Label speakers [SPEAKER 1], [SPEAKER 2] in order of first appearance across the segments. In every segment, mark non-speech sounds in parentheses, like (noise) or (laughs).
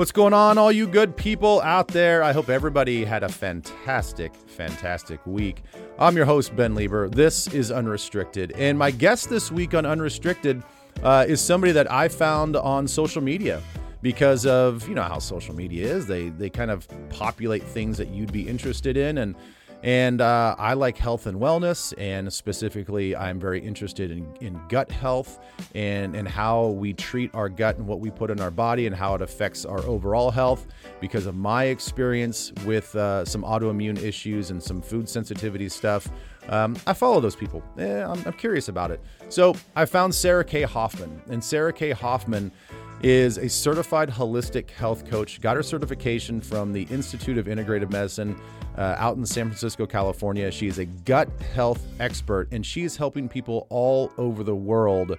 [SPEAKER 1] What's going on, all you good people out there? I hope everybody had a fantastic, fantastic week. I'm your host, Ben Leber. This is Unrestricted. And my guest this week on Unrestricted uh, is somebody that I found on social media because of, you know, how social media is. They, they kind of populate things that you'd be interested in. And and uh, I like health and wellness, and specifically, I'm very interested in, in gut health and, and how we treat our gut and what we put in our body and how it affects our overall health. Because of my experience with uh, some autoimmune issues and some food sensitivity stuff, um, I follow those people. Eh, I'm, I'm curious about it. So I found Sarah K. Hoffman, and Sarah K. Hoffman is a certified holistic health coach. Got her certification from the Institute of Integrative Medicine uh, out in San Francisco, California. She is a gut health expert, and she is helping people all over the world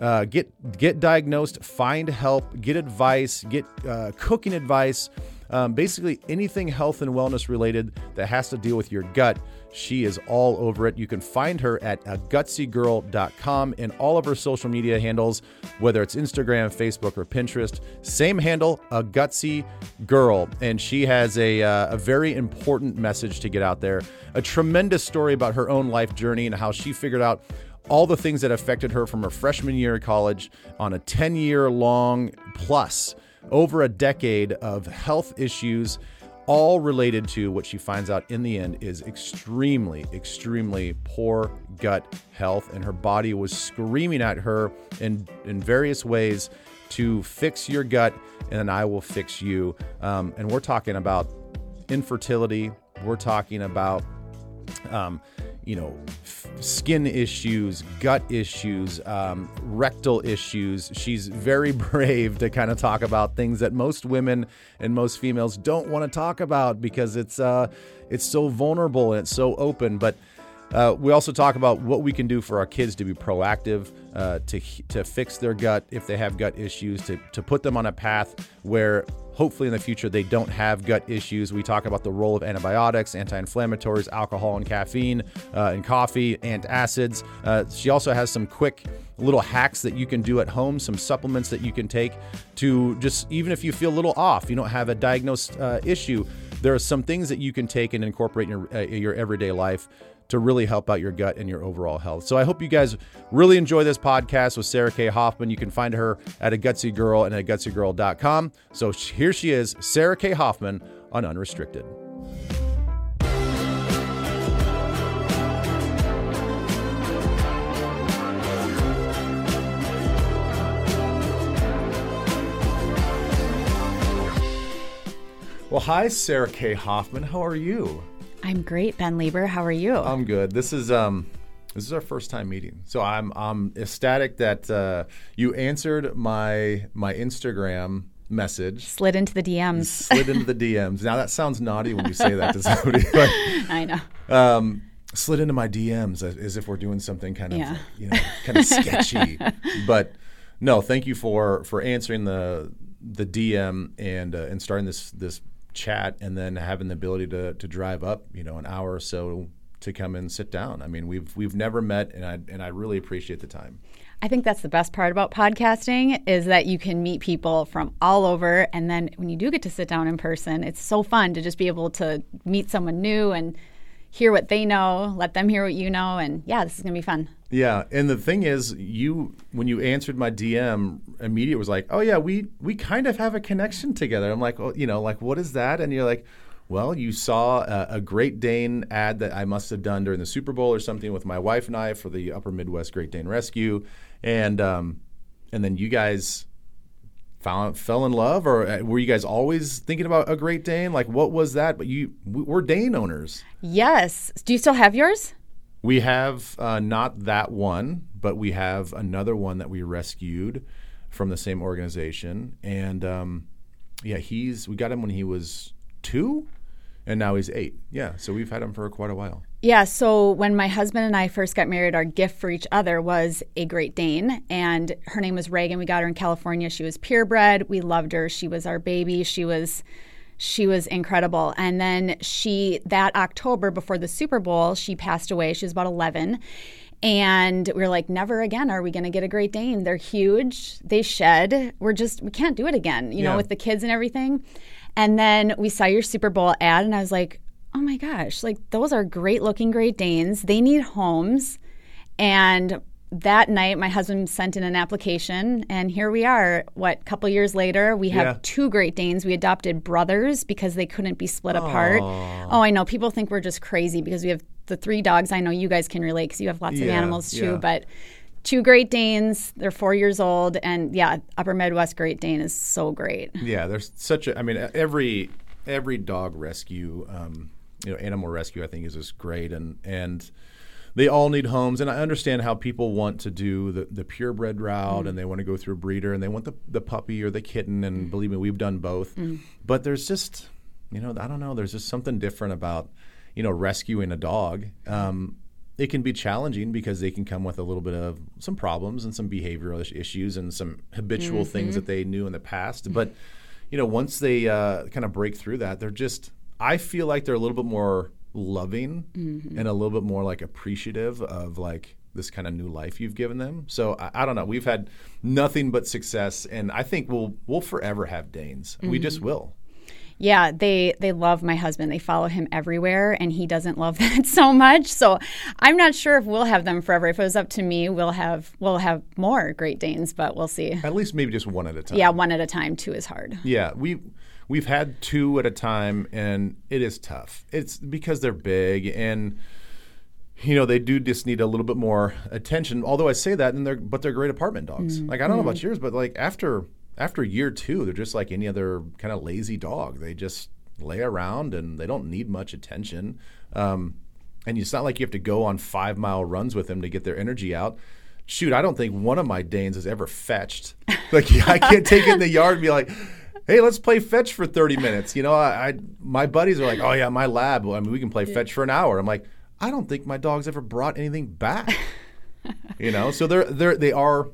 [SPEAKER 1] uh, get get diagnosed, find help, get advice, get uh, cooking advice. Um, basically, anything health and wellness related that has to deal with your gut, she is all over it. You can find her at agutsygirl.com and all of her social media handles, whether it's Instagram, Facebook, or Pinterest. Same handle, a gutsy girl. And she has a, uh, a very important message to get out there. A tremendous story about her own life journey and how she figured out all the things that affected her from her freshman year of college on a 10 year long plus over a decade of health issues, all related to what she finds out in the end is extremely, extremely poor gut health. And her body was screaming at her in, in various ways to fix your gut, and I will fix you. Um, and we're talking about infertility, we're talking about um, you know, f- skin issues, gut issues, um, rectal issues. She's very (laughs) brave to kind of talk about things that most women and most females don't want to talk about because it's uh, it's so vulnerable and it's so open. But uh, we also talk about what we can do for our kids to be proactive, uh, to to fix their gut if they have gut issues, to to put them on a path where hopefully in the future they don't have gut issues. We talk about the role of antibiotics, anti-inflammatories, alcohol and caffeine, uh, and coffee, antacids. Uh, she also has some quick little hacks that you can do at home, some supplements that you can take to just even if you feel a little off, you don't have a diagnosed uh, issue. There are some things that you can take and incorporate in your, uh, your everyday life to really help out your gut and your overall health. So I hope you guys really enjoy this podcast with Sarah K. Hoffman. You can find her at a gutsy girl and at gutsygirl.com. So here she is, Sarah K. Hoffman on Unrestricted. Well, hi, Sarah K. Hoffman. How are you?
[SPEAKER 2] I'm great, Ben Leber. How are you?
[SPEAKER 1] I'm good. This is um this is our first time meeting. So I'm I'm ecstatic that uh, you answered my my Instagram message.
[SPEAKER 2] Slid into the DMs.
[SPEAKER 1] Slid into the DMs. Now that sounds naughty when you say that to somebody. (laughs) But,
[SPEAKER 2] I know.
[SPEAKER 1] Um, slid into my DMs as, as, if we're doing something kind of yeah. you know kind of sketchy. (laughs) but no, thank you for for answering the the DM and uh, and starting this this chat and then having the ability to to drive up, you know, an hour or so to come and sit down. I mean, we've we've never met, and I and I really appreciate the time.
[SPEAKER 2] I think that's the best part about podcasting is that you can meet people from all over, and then when you do get to sit down in person, it's so fun to just be able to meet someone new and hear what they know, let them hear what you know, and yeah, this is gonna be fun.
[SPEAKER 1] Yeah, and the thing is, you when you answered my DM, immediate was like, "Oh yeah, we we kind of have a connection together." I'm like, "Oh, you know, like what is that?" And you're like, "Well, you saw a, a Great Dane ad that I must have done during the Super Bowl or something with my wife and I for the Upper Midwest Great Dane Rescue, and um, and then you guys." Found, fell in love, or uh, were you guys always thinking about a Great Dane? Like, what was that? But you, we're Dane owners.
[SPEAKER 2] Yes. Do you still have yours?
[SPEAKER 1] We have uh, not that one, but we have another one that we rescued from the same organization. And um, yeah, he's we got him when he was two, and now he's eight. Yeah, so we've had him for quite a while.
[SPEAKER 2] Yeah, so when my husband and I first got married, our gift for each other was a Great Dane, and her name was Reagan. We got her in California. She was purebred. We loved her. She was our baby. She was she was incredible. And then she, that October before the Super Bowl, she passed away. She was about 11. And we are like, never again are we going to get a Great Dane. They're huge. They shed. We're just, we can't do it again, you
[SPEAKER 1] Yeah.
[SPEAKER 2] know, with the kids and everything. And then we saw your Super Bowl ad, and I was like, oh my gosh, like those are great looking Great Danes. They need homes. And that night, my husband sent in an application, and here we are. What, couple years later, we have
[SPEAKER 1] Yeah.
[SPEAKER 2] two Great Danes. We adopted brothers because they couldn't be split apart. Oh, I know. People think we're just crazy because we have the three dogs. I know you guys can relate because you have lots of animals too,
[SPEAKER 1] yeah.
[SPEAKER 2] but. Two Great Danes. They're four years old, and yeah, Upper Midwest Great Dane is so great.
[SPEAKER 1] Yeah, there's such a. I mean, every every dog rescue, um, you know, animal rescue, I think is just great, and and they all need homes. And I understand how people want to do the the purebred route, and mm. they want to go through a breeder, and they want the the puppy or the kitten. And mm. believe me, we've done both. Mm. But there's just, you know, I don't know. There's just something different about, you know, rescuing a dog. Um, it can be challenging because they can come with a little bit of some problems and some behavioral issues and some habitual mm-hmm. things that they knew in the past. But you know, once they uh, kind of break through that, they're just. I feel like they're a little bit more loving mm-hmm. and a little bit more like appreciative of like this kind of new life you've given them. So I, I don't know. We've had nothing but success, and I think we'll we'll forever have Danes. We just mm-hmm. will.
[SPEAKER 2] Yeah, they they love my husband. They follow him everywhere, and he doesn't love (laughs) that so much. So I'm not sure if we'll have them forever. If it was up to me, we'll have we'll have more Great Danes, but we'll see.
[SPEAKER 1] At least maybe just one at a time.
[SPEAKER 2] Yeah, one at a time. Two is hard.
[SPEAKER 1] Yeah, we we've had two at a time, and it is tough. It's because they're big, and you know they do just need a little bit more attention. Although I say that, and they're but they're great apartment dogs. Like I don't know about yours, but like after after year two, they're just like any other kind of lazy dog. They just lay around and they don't need much attention. Um, and it's not like you have to go on five mile runs with them to get their energy out. Shoot, I don't think one of my Danes has ever fetched. Like (laughs) I can't take it in the yard and be like, "Hey, let's play fetch for thirty minutes." You know, I, I my buddies are like, "Oh yeah, my lab. I mean, we can play fetch for an hour." I'm like, I don't think my dog's ever brought anything back. (laughs) you know, so they're they're they are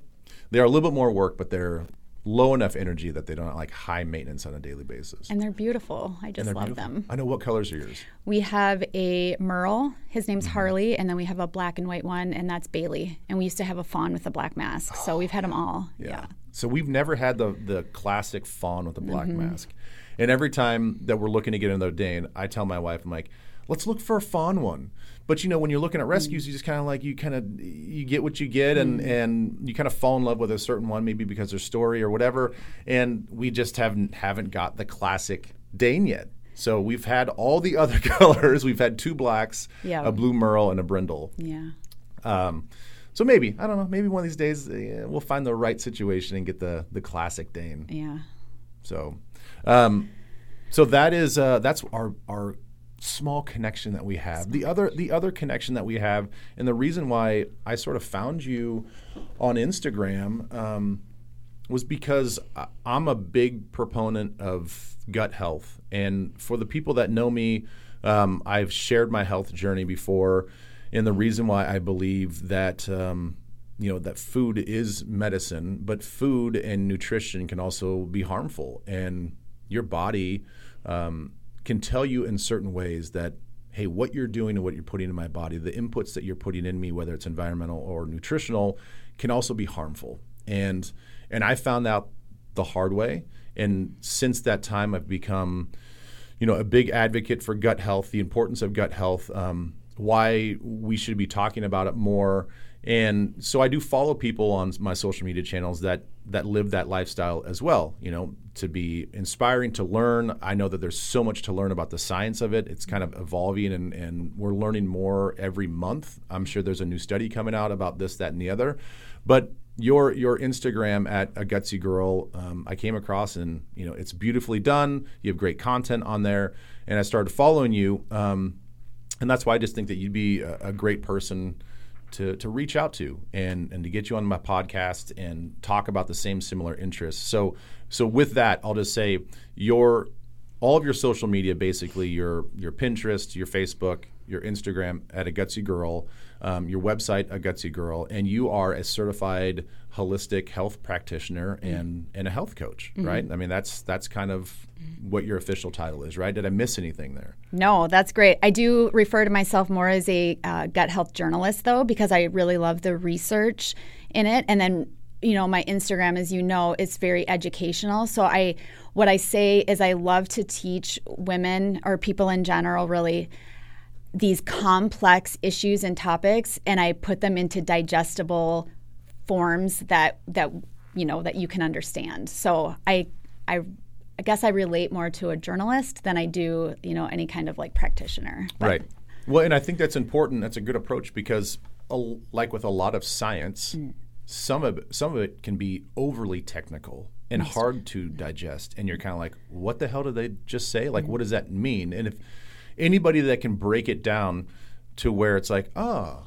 [SPEAKER 1] they are a little bit more work, but they're low enough energy that they don't like high maintenance on a daily basis.
[SPEAKER 2] And they're beautiful. I just love
[SPEAKER 1] beautiful.
[SPEAKER 2] them.
[SPEAKER 1] I know what colors are yours.
[SPEAKER 2] We have a Merle. His
[SPEAKER 1] Mm-hmm.
[SPEAKER 2] name's Harley, and then we have a black and white one, and that's Bailey. And we used to have a fawn with a black mask, so we've had them all. Yeah.
[SPEAKER 1] So we've never had the the classic fawn with the black
[SPEAKER 2] Mm-hmm.
[SPEAKER 1] mask. And every time that we're looking to get another Dane, I tell my wife, I'm like, let's look for a fawn one. But you know, when you're looking at rescues, you just kind of like you kind of you get what you get, and and you kind of fall in love with a certain one, maybe because their story or whatever. And we just haven't haven't got the classic Dane yet. So we've had all the (laughs) other colors. We've had two blacks,
[SPEAKER 2] Yeah.
[SPEAKER 1] a blue merle, and a brindle.
[SPEAKER 2] Yeah.
[SPEAKER 1] Um, so maybe I don't know. Maybe one of these days uh, we'll find the right situation and get the the classic Dane.
[SPEAKER 2] Yeah.
[SPEAKER 1] So, um, so that is uh, that's our our small connection that we have. The other the other connection that we have, and the reason why I sort of found you on Instagram um, was because I'm a big proponent of gut health, and for the people that know me, um, I've shared my health journey before, and the reason why I believe that. Um, you know that food is medicine, but food and nutrition can also be harmful, and your body um, can tell you in certain ways that hey, what you're doing and what you're putting in my body, the inputs that you're putting in me, whether it's environmental or nutritional, can also be harmful. And and I found out the hard way, and since that time, I've become you know, a big advocate for gut health, the importance of gut health, um, why we should be talking about it more. And so I do follow people on my social media channels that that live that lifestyle as well. You know, to be inspiring to learn. I know that there's so much to learn about the science of it. It's kind of evolving, and and we're learning more every month. I'm sure there's a new study coming out about this, that, and the other. But your your Instagram at a gutsy girl, um, I came across, and you know it's beautifully done. You have great content on there, and I started following you, um, and that's why I just think that you'd be a, a great person to to reach out to and and to get you on my podcast and talk about the same similar interests. So so with that, I'll just say your all of your social media, basically your your Pinterest, your Facebook, your Instagram at a gutsy girl, um, your website a gutsy girl, and you are a certified holistic health practitioner
[SPEAKER 2] Mm-hmm.
[SPEAKER 1] and and a health coach, right? I mean, that's that's kind of what your official title is, right? Did I miss anything there?
[SPEAKER 2] No, that's great. I do refer to myself more as a uh, gut health journalist, though, because I really love the research in it. And then, you know, my Instagram, as you know, is very educational. So I, what I say is, I love to teach women or people in general, really, these complex issues and topics, and I put them into digestible forms that that you know that you can understand. So I I I guess I relate more to a journalist than I do, you know, any kind of like practitioner. But-
[SPEAKER 1] Right. Well, and I think that's important. That's a good approach because, a, like with a lot of science,
[SPEAKER 2] Mm.
[SPEAKER 1] some of it, some of it can be overly technical and hard to digest, and you're kind of like, "What the hell did they just say?
[SPEAKER 2] Mm.
[SPEAKER 1] Like, what does that mean?" And if anybody that can break it down to where it's like, "Oh,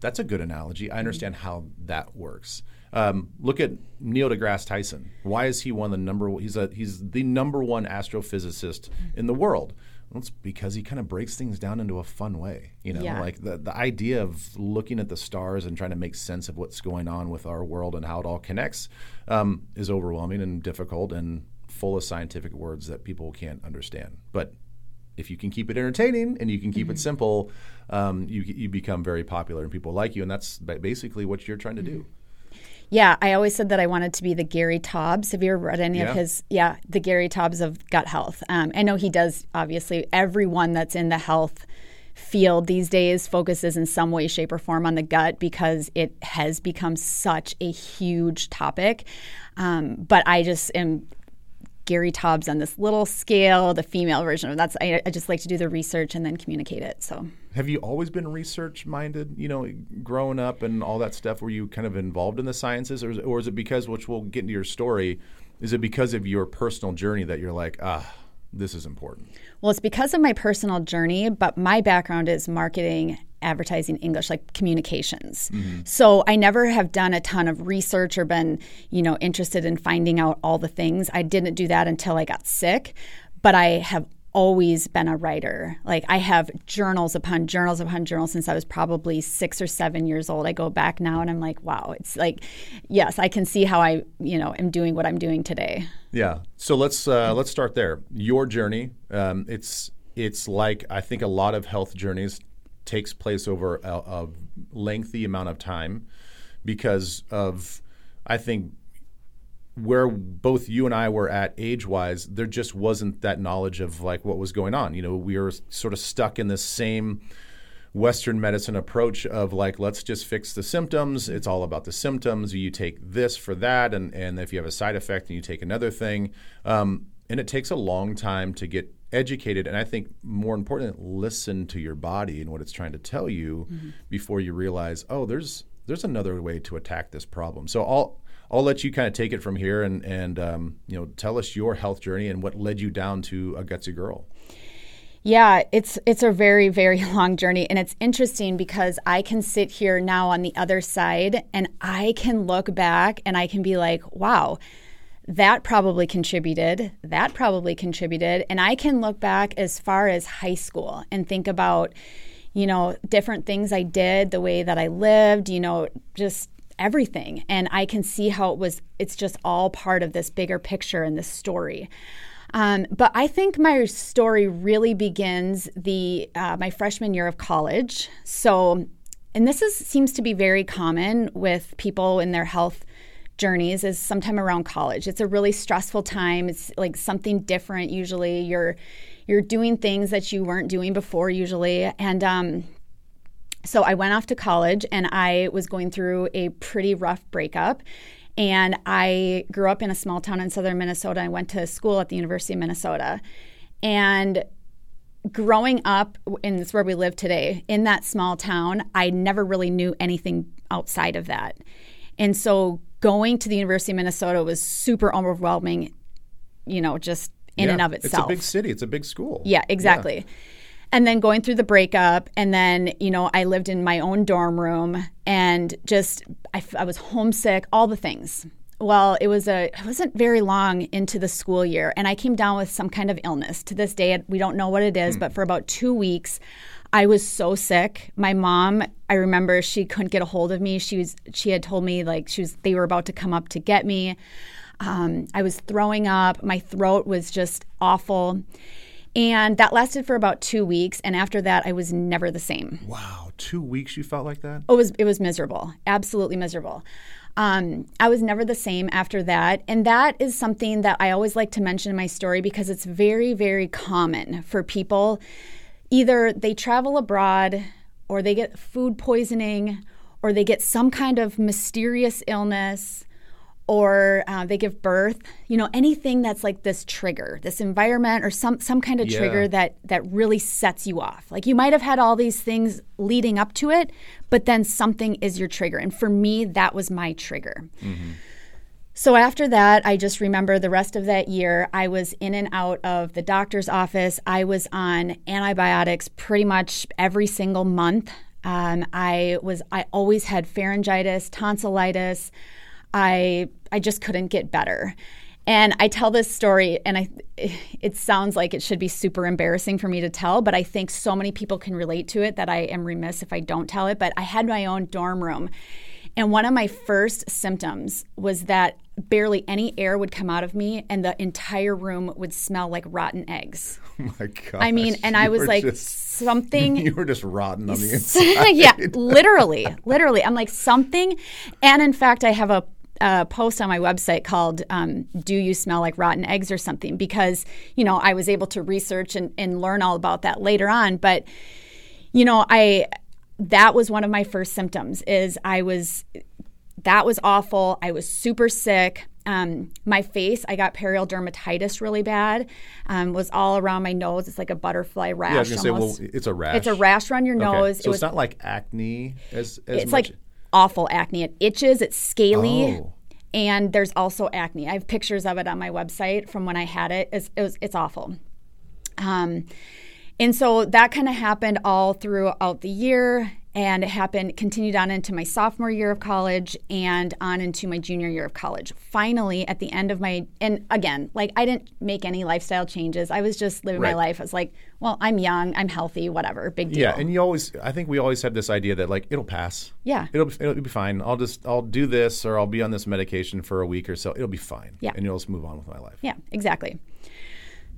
[SPEAKER 1] that's a good analogy. I understand how that works." Um, look at Neil deGrasse Tyson. Why is he one of the number? He's a he's the number one astrophysicist in the world. Well, it's because he kind of breaks things down into a fun way. You know,
[SPEAKER 2] Yeah.
[SPEAKER 1] like the the idea of looking at the stars and trying to make sense of what's going on with our world and how it all connects um, is overwhelming and difficult and full of scientific words that people can't understand. But if you can keep it entertaining and you can keep it simple, um, you you become very popular and people like you, and that's basically what you're trying to do.
[SPEAKER 2] Yeah, I always said that I wanted to be the Gary Taubes. Have you ever read any
[SPEAKER 1] Yeah.
[SPEAKER 2] of his? Yeah, the Gary Taubes of gut health. Um, I know he does. Obviously, everyone that's in the health field these days focuses in some way, shape, or form on the gut because it has become such a huge topic. Um, but I just am Gary Taubes on this little scale, the female version of that's. I, I just like to do the research and then communicate it. So.
[SPEAKER 1] Have you always been research minded? You know, growing up and all that stuff. Were you kind of involved in the sciences, or is, or is it because, which we'll get into your story, is it because of your personal journey that you're like, ah, this is important?
[SPEAKER 2] Well, it's because of my personal journey, but my background is marketing, advertising, English, like communications. So I never have done a ton of research or been, you know, interested in finding out all the things. I didn't do that until I got sick, but I have always been a writer. Like I have journals upon journals upon journals since I was probably 6 or 7 years old. I go back now and I'm like, wow, it's like yes, I can see how I, you know, am doing what I'm doing today.
[SPEAKER 1] Yeah. So let's uh, let's start there. Your journey. Um, it's it's like I think a lot of health journeys takes place over a, a lengthy amount of time because of I think where both you and I were at age wise, there just wasn't that knowledge of like what was going on. You know, we were sort of stuck in this same Western medicine approach of like, let's just fix the symptoms. It's all about the symptoms. You take this for that, and, and if you have a side effect, and you take another thing. Um, and it takes a long time to get educated. And I think more important, listen to your body and what it's trying to tell you before you realize, oh, there's there's another way to attack this problem. So I'll I'll let you kind of take it from here and and um, you know tell us your health journey and what led you down to a gutsy girl.
[SPEAKER 2] Yeah, it's it's a very very (laughs) long journey and it's interesting because I can sit here now on the other side and I can look back and I can be like, "Wow, that probably contributed. That probably contributed." And I can look back as far as high school and think about you know, different things I did, the way that I lived, you know, just everything. And I can see how it was, it's just all part of this bigger picture and this story. Um, but I think my story really begins the uh, my freshman year of college. So, and this is seems to be very common with people in their health journeys is sometime around college. It's a really stressful time. It's like something different. Usually, you're you're doing things that you weren't doing before. Usually, and um, so I went off to college, and I was going through a pretty rough breakup. And I grew up in a small town in southern Minnesota. I went to school at the University of Minnesota. And growing up, and this where we live today, in that small town, I never really knew anything outside of that. And so going to the University of Minnesota was super overwhelming, you know, just in
[SPEAKER 1] Yeah,
[SPEAKER 2] and of itself.
[SPEAKER 1] It's a big city. It's a big school.
[SPEAKER 2] Yeah, exactly. And then going through the breakup, and then, you know, I lived in my own dorm room and just, I was homesick, all the things. well, it was a it wasn't very long into the school year, and I came down with some kind of illness. To this day, we don't know what it is, hmm. but for about two weeks, I was so sick. My mom, I remember she couldn't get a hold of me. She was she had told me like she was they were about to come up to get me. Um, I was throwing up. My throat was just awful. And that lasted for about two weeks. And after that, I was never the same.
[SPEAKER 1] Wow, two weeks you felt like that?
[SPEAKER 2] It was it was miserable, absolutely miserable. Um, I was never the same after that, and that is something that I always like to mention in my story because it's very very common for people. Either they travel abroad, or they get food poisoning, or they get some kind of mysterious illness, or uh, they give birth you know anything that's like this trigger this environment or some some kind of
[SPEAKER 1] Yeah.
[SPEAKER 2] trigger that that really sets you off. Like you might have had all these things leading up to it but then something is your trigger. And for me that was my trigger so after that, I just remember the rest of that year, I was in and out of the doctor's office. I was on antibiotics pretty much every single month. Um, I was I always had pharyngitis, tonsillitis. I I just couldn't get better. And I tell this story, and I, it sounds like it should be super embarrassing for me to tell, but I think so many people can relate to it that I am remiss if I don't tell it. But I had my own dorm room, and one of my first symptoms was that barely any air would come out of me, and the entire room would smell like rotten eggs. (laughs)
[SPEAKER 1] Oh my god.
[SPEAKER 2] I mean, and I was like, something (laughs)
[SPEAKER 1] you were just rotten on the (laughs) inside.
[SPEAKER 2] yeah, literally, literally. I'm like something, and in fact, I have a, a post on my website called um, "Do You Smell Like Rotten Eggs" or something because you know I was able to research and, and learn all about that later on. But you know, I that was one of my first symptoms. Is I was that was awful. I was super sick. Um, my face, I got perioral dermatitis really bad. Um, was all around my nose. It's like a butterfly rash.
[SPEAKER 1] Yeah, I was gonna say, well, it's a rash.
[SPEAKER 2] It's a rash around your
[SPEAKER 1] Okay.
[SPEAKER 2] nose.
[SPEAKER 1] So
[SPEAKER 2] it was
[SPEAKER 1] it's not like acne as as
[SPEAKER 2] it's
[SPEAKER 1] much.
[SPEAKER 2] like awful acne. It itches, it's scaly.
[SPEAKER 1] Oh.
[SPEAKER 2] And there's also acne. I have pictures of it on my website from when I had it. It's, it was, it's awful. Um, and so that kind of happened all throughout the year. And it happened, continued on into my sophomore year of college and on into my junior year of college. Finally, at the end of my, and again, like I didn't make any lifestyle changes. I was just living my life. I was like, well, I'm young, I'm healthy, whatever, big deal.
[SPEAKER 1] Yeah, and you always, I think we always have this idea that like it'll pass.
[SPEAKER 2] Yeah.
[SPEAKER 1] it'll it'll be fine. I'll just I'll do this or I'll be on this medication for a week or so. It'll be fine.
[SPEAKER 2] Yeah.
[SPEAKER 1] and you'll just move on with my life.
[SPEAKER 2] Yeah, exactly.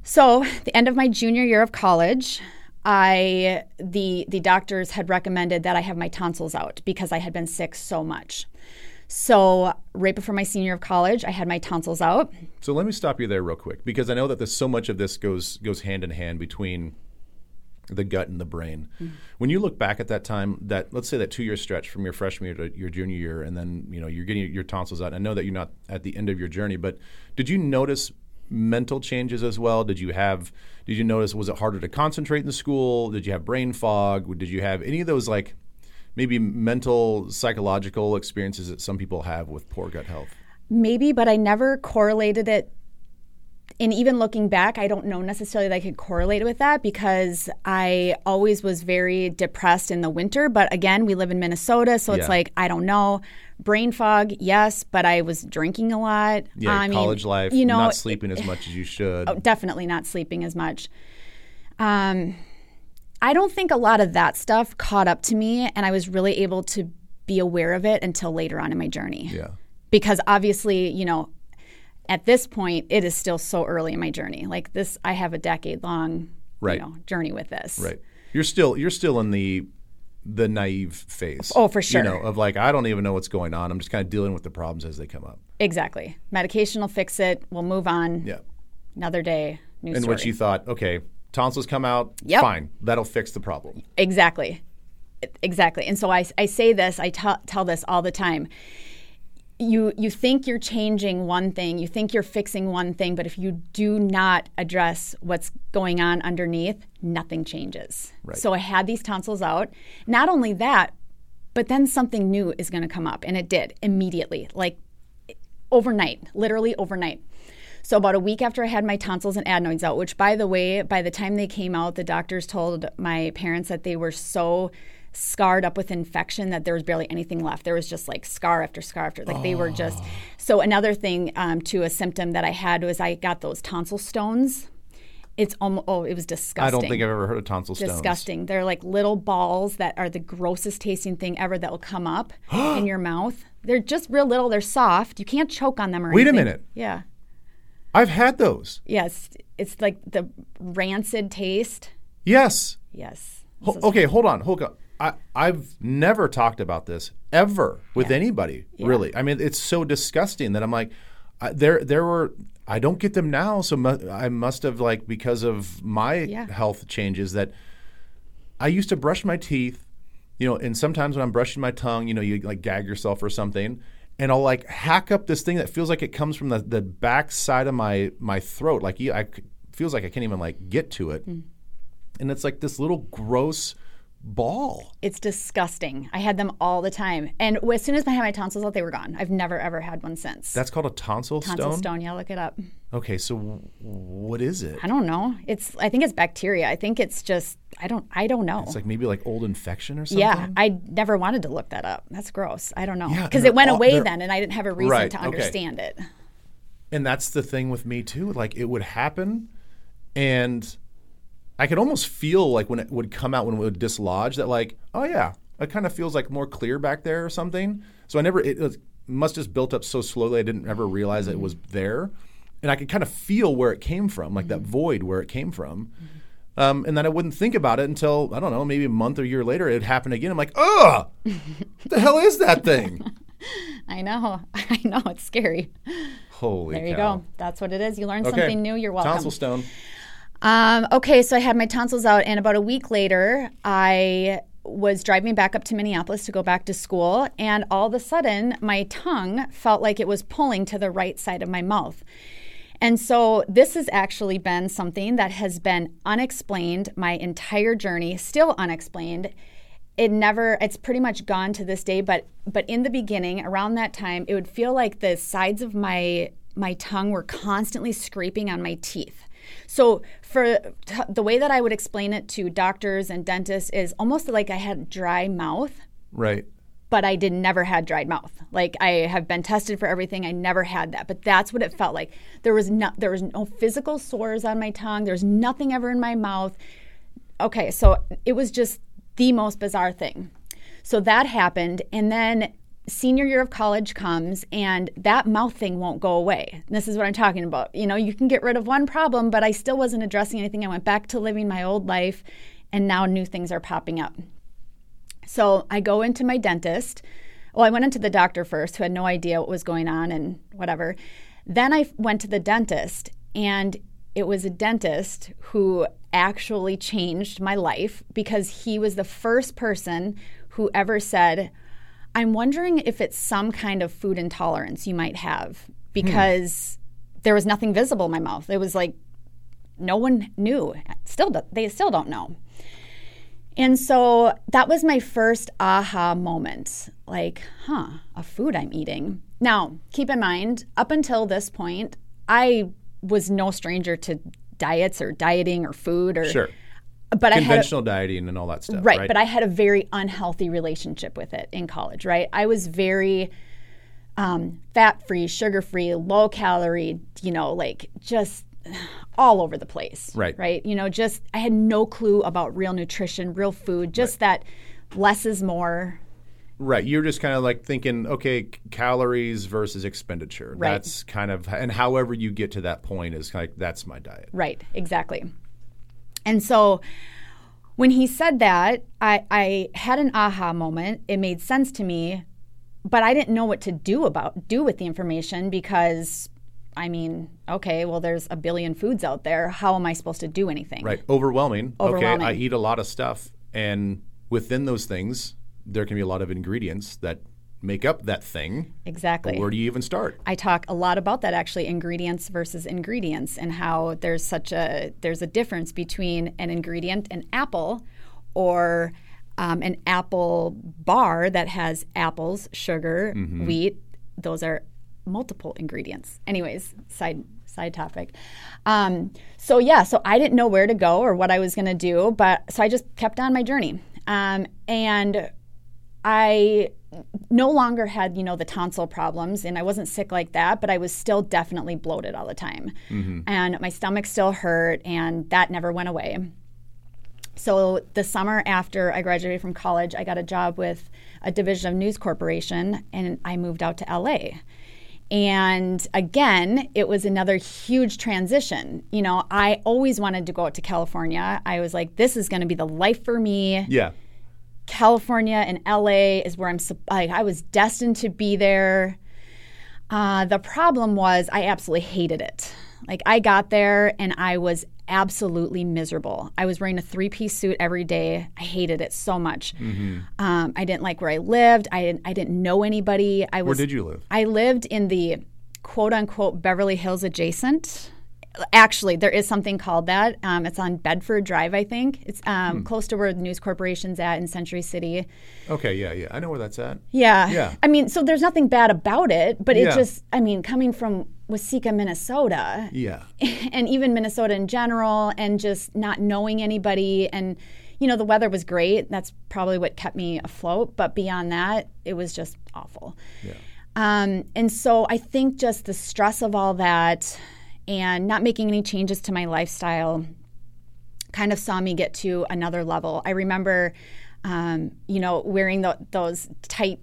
[SPEAKER 2] So, the end of my junior year of college, I the the doctors had recommended that I have my tonsils out because I had been sick so much. So, right before my senior year of college, I had my tonsils out.
[SPEAKER 1] So let me stop you there real quick because I know that there's so much of this goes goes hand in hand between the gut and the brain. Mm-hmm. When you look back at that time, that let's say that two year stretch from your freshman year to your junior year, and then you know you're getting your tonsils out. I know that you're not at the end of your journey, but did you notice mental changes as well? Did you have? Did you notice? Was it harder to concentrate in school? Did you have brain fog? Did you have any of those like maybe mental psychological experiences that some people have with poor gut health?
[SPEAKER 2] Maybe, but I never correlated it. And even looking back, I don't know necessarily that I could correlate with that because I always was very depressed in the winter. But again, we live in Minnesota, so it's like, I don't know. Brain fog, yes, but I was drinking a lot.
[SPEAKER 1] Yeah,
[SPEAKER 2] I mean,
[SPEAKER 1] college life,
[SPEAKER 2] you know,
[SPEAKER 1] not sleeping as much as you should.
[SPEAKER 2] definitely not sleeping as much. Um, I don't think a lot of that stuff caught up to me, and I was really able to be aware of it until later on in my journey.
[SPEAKER 1] Yeah.
[SPEAKER 2] Because obviously, you know, at this point, it is still so early in my journey. Like this, I have a decade long,
[SPEAKER 1] Right.
[SPEAKER 2] you know, journey with this.
[SPEAKER 1] Right. You're still you're still in the the naive phase.
[SPEAKER 2] Oh, for sure.
[SPEAKER 1] You know, of like I don't even know what's going on. I'm just kind of dealing with the problems as they come up.
[SPEAKER 2] Exactly. Medication will fix it. We'll move on.
[SPEAKER 1] Yeah.
[SPEAKER 2] Another day, new
[SPEAKER 1] In
[SPEAKER 2] story.
[SPEAKER 1] which you thought, okay, tonsils come out,
[SPEAKER 2] Yep.
[SPEAKER 1] fine, that'll fix the problem.
[SPEAKER 2] Exactly. Exactly. And so I, I say this, I tell tell this all the time. You, you think you're changing one thing, you think you're fixing one thing, but if you do not address what's going on underneath, nothing changes.
[SPEAKER 1] Right.
[SPEAKER 2] So I had these tonsils out. Not only that, but then something new is going to come up. And it did immediately, like overnight, literally overnight. So about a week after I had my tonsils and adenoids out, which by the way, by the time they came out, the doctors told my parents that they were so scarred up with infection that there was barely anything left. There was just like scar after scar after, like they were just.
[SPEAKER 1] Oh.
[SPEAKER 2] So another thing um, to a symptom that I had was I got those tonsil stones. It's almost oh, it was disgusting.
[SPEAKER 1] I don't think I've ever heard of tonsil stones.
[SPEAKER 2] disgusting. They're like little balls that are the grossest tasting thing ever that will come up (gasps) in your mouth. They're just real little. They're soft. You can't choke on them or anything.
[SPEAKER 1] Wait a minute.
[SPEAKER 2] Yeah.
[SPEAKER 1] I've had those.
[SPEAKER 2] Yes. It's like the rancid taste.
[SPEAKER 1] Yes.
[SPEAKER 2] Yes.
[SPEAKER 1] Ho- okay, hold on, hold on. I, I've never talked about this ever with anybody, really. I mean, it's so disgusting that I'm like, I, there, there were. I don't get them now, so mu- I must have like because of my
[SPEAKER 2] Yeah.
[SPEAKER 1] health changes that I used to brush my teeth, you know, and sometimes when I'm brushing my tongue, you know, you like gag yourself or something, and I'll like hack up this thing that feels like it comes from the, the back side of my my throat, like I feels like I can't even like get to it, hmm. and it's like this little gross ball.
[SPEAKER 2] It's disgusting. I had them all the time. And as soon as I had my tonsils out, they were gone. I've never, ever had one since.
[SPEAKER 1] That's called a tonsil,
[SPEAKER 2] Tonsil
[SPEAKER 1] stone.
[SPEAKER 2] stone. Yeah, look it up.
[SPEAKER 1] Okay, so what is it?
[SPEAKER 2] I don't know. It's. I think it's bacteria. I think it's just. I don't. I don't know.
[SPEAKER 1] It's like maybe like old infection or something.
[SPEAKER 2] yeah, I never wanted to look that up. That's gross. I don't know
[SPEAKER 1] Yeah,
[SPEAKER 2] because it went
[SPEAKER 1] all-
[SPEAKER 2] away then, and I didn't have a reason
[SPEAKER 1] Right,
[SPEAKER 2] to
[SPEAKER 1] okay.
[SPEAKER 2] understand it.
[SPEAKER 1] And that's the thing with me too. Like it would happen, and I could almost feel like when it would come out when it would dislodge that like, oh yeah, it kind of feels like more clear back there or something. So I never it was, must just built up so slowly I didn't ever realize that it was mm-hmm. there, and I could kind of feel where it came from, like that mm-hmm. void where it came from. Mm-hmm. Um, and then I wouldn't think about it until I don't know, maybe a month or year later, it happened again. I'm like, what (laughs) the hell is that thing?
[SPEAKER 2] I know. (laughs) I know. It's scary.
[SPEAKER 1] Holy
[SPEAKER 2] There you go. That's what it is. You learn
[SPEAKER 1] Okay.
[SPEAKER 2] something new. You're welcome.
[SPEAKER 1] Tonsil stone.
[SPEAKER 2] Um, okay, so I had my tonsils out, and about a week later, I was driving back up to Minneapolis to go back to school, and all of a sudden, my tongue felt like it was pulling to the right side of my mouth. And so, this has actually been something that has been unexplained my entire journey, still unexplained. It never, it's pretty much gone to this day, but but in the beginning, around that time, it would feel like the sides of my my tongue were constantly scraping on my teeth. So, for t- the way that I would explain it to doctors and dentists is almost like I had dry mouth,
[SPEAKER 1] Right.
[SPEAKER 2] but I did never had dried mouth. Like I have been tested for everything, I never had that. But that's what it felt like. There was no there was no physical sores on my tongue. There was nothing ever in my mouth. Okay, so it was just the most bizarre thing. So that happened, and then senior year of college comes, and that mouth thing won't go away. This is what I'm talking about. You know, you can get rid of one problem, but I still wasn't addressing anything. I went back to living my old life, and now new things are popping up. So I go into my dentist. Well, I went into the doctor first, who had no idea what was going on and whatever. Then I went to the dentist, and it was a dentist who actually changed my life because he was the first person who ever said, I'm wondering if it's some kind of food intolerance you might have because there was nothing visible in my mouth. It was like no one knew. Still, they still don't know. And so that was my first aha moment like, huh, a food I'm eating. Now, keep in mind, up until this point, I was no stranger to diets or dieting or food or.
[SPEAKER 1] Sure.
[SPEAKER 2] But I had. a-
[SPEAKER 1] Conventional dieting and all that stuff.
[SPEAKER 2] Right,
[SPEAKER 1] Right.
[SPEAKER 2] but I had a very unhealthy relationship with it in college, right? I was very um, fat free, sugar free, low calorie, you know, like just all over the place.
[SPEAKER 1] Right.
[SPEAKER 2] Right. You know, just I had no clue about real nutrition, real food, just that less is more.
[SPEAKER 1] Right. You're just kind of like thinking, okay, calories versus expenditure.
[SPEAKER 2] Right.
[SPEAKER 1] That's kind of, and however you get to that point is like, that's my diet.
[SPEAKER 2] Right, exactly. And so when he said that, I, I had an aha moment. It made sense to me, but I didn't know what to do about do with the information because I mean, okay, well there's a billion foods out there. How am I supposed to do anything?
[SPEAKER 1] Right. Overwhelming.
[SPEAKER 2] Overwhelming.
[SPEAKER 1] Okay. I eat a lot of stuff. And within those things, there can be a lot of ingredients that make up that thing.
[SPEAKER 2] Exactly.
[SPEAKER 1] Where do you even start?
[SPEAKER 2] I talk a lot about that actually ingredients versus ingredients and how there's such a there's a difference between an ingredient an apple or um, an apple bar that has apples sugar wheat those are multiple ingredients anyways side side topic um, so yeah so i didn't know where to go or what i was going to do but so i just kept on my journey Um, and I no longer had, you know, the tonsil problems and I wasn't sick like that, but I was still definitely bloated all the time. Mm-hmm. And my stomach still hurt and that never went away. So the summer after I graduated from college, I got a job with a division of News Corporation and I moved out to LA. And again, it was another huge transition. You know, I always wanted to go out to California. I was like, this is going to be the life for me.
[SPEAKER 1] Yeah.
[SPEAKER 2] California and LA is where I'm like I was destined to be there. Uh, the problem was I absolutely hated it. Like I got there and I was absolutely miserable. I was wearing a three piece suit every day. I hated it so much. Um, I didn't like where I lived. I didn't. I didn't know anybody. I was, Where
[SPEAKER 1] did you live?
[SPEAKER 2] I lived in the quote unquote Beverly Hills adjacent. Actually, there is something called that. Um, it's on Bedford Drive, I think. It's um,
[SPEAKER 1] Hmm.
[SPEAKER 2] close to where the News Corporation's at in Century City.
[SPEAKER 1] Okay, yeah, yeah. I know where that's at.
[SPEAKER 2] Yeah.
[SPEAKER 1] Yeah.
[SPEAKER 2] I mean, so there's nothing bad about it, but it
[SPEAKER 1] Yeah.
[SPEAKER 2] just, I mean, coming from Waseca, Minnesota,
[SPEAKER 1] Yeah. (laughs)
[SPEAKER 2] and even Minnesota in general, and just not knowing anybody. And, you know, the weather was great. That's probably what kept me afloat. But beyond that, it was just awful.
[SPEAKER 1] Yeah.
[SPEAKER 2] Um, and so I think just the stress of all that and not making any changes to my lifestyle kind of saw me get to another level. I remember, um, you know, wearing the, those tight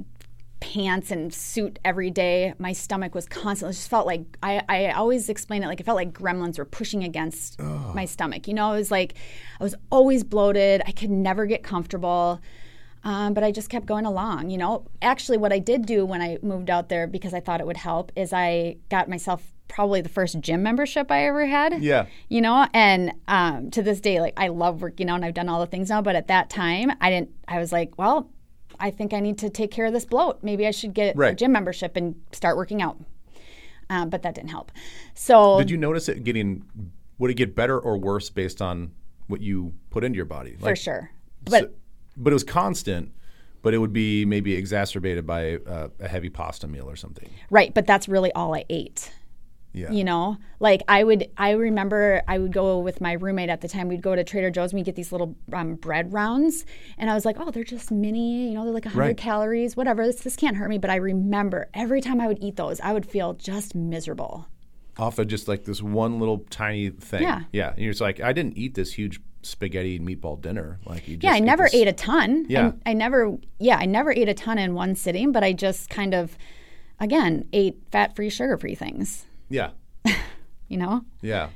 [SPEAKER 2] pants and suit every day. My stomach was constantly, it just felt like, I, I always explain it like it felt like gremlins were pushing against my stomach. You know, it was like I was always bloated. I could never get comfortable. Um, but I just kept going along. You know, actually, what I did do when I moved out there because I thought it would help is I got myself probably the first gym membership I ever had.
[SPEAKER 1] Yeah.
[SPEAKER 2] You know, and um, to this day, like I love working out and I've done all the things now. But at that time, I didn't. I was like, well, I think I need to take care of this bloat. Maybe I should get a gym membership and start working out. Um, but that didn't help. So
[SPEAKER 1] Did you notice it getting? Would it get better or worse based on what you put into your body?
[SPEAKER 2] for sure. But
[SPEAKER 1] so- but it was constant. But it would be maybe exacerbated by uh, a heavy pasta meal or something.
[SPEAKER 2] right, but that's really all I ate.
[SPEAKER 1] Yeah.
[SPEAKER 2] you know like i would i remember i would go with my roommate at the time we'd go to trader joe's and we'd get these little um, bread rounds and i was like oh they're just mini you know they're like 100
[SPEAKER 1] Right.
[SPEAKER 2] calories whatever this, this can't hurt me but i remember every time i would eat those i would feel just miserable
[SPEAKER 1] Off of just like this one little tiny thing.
[SPEAKER 2] Yeah.
[SPEAKER 1] Yeah. And you're just like, I didn't eat this huge spaghetti and meatball dinner. Like you. Just
[SPEAKER 2] yeah i never
[SPEAKER 1] this-
[SPEAKER 2] ate a ton
[SPEAKER 1] Yeah.
[SPEAKER 2] I, I never yeah i never ate a ton in one sitting but i just kind of again ate fat free sugar free things
[SPEAKER 1] Yeah. (laughs)
[SPEAKER 2] you know
[SPEAKER 1] Yeah.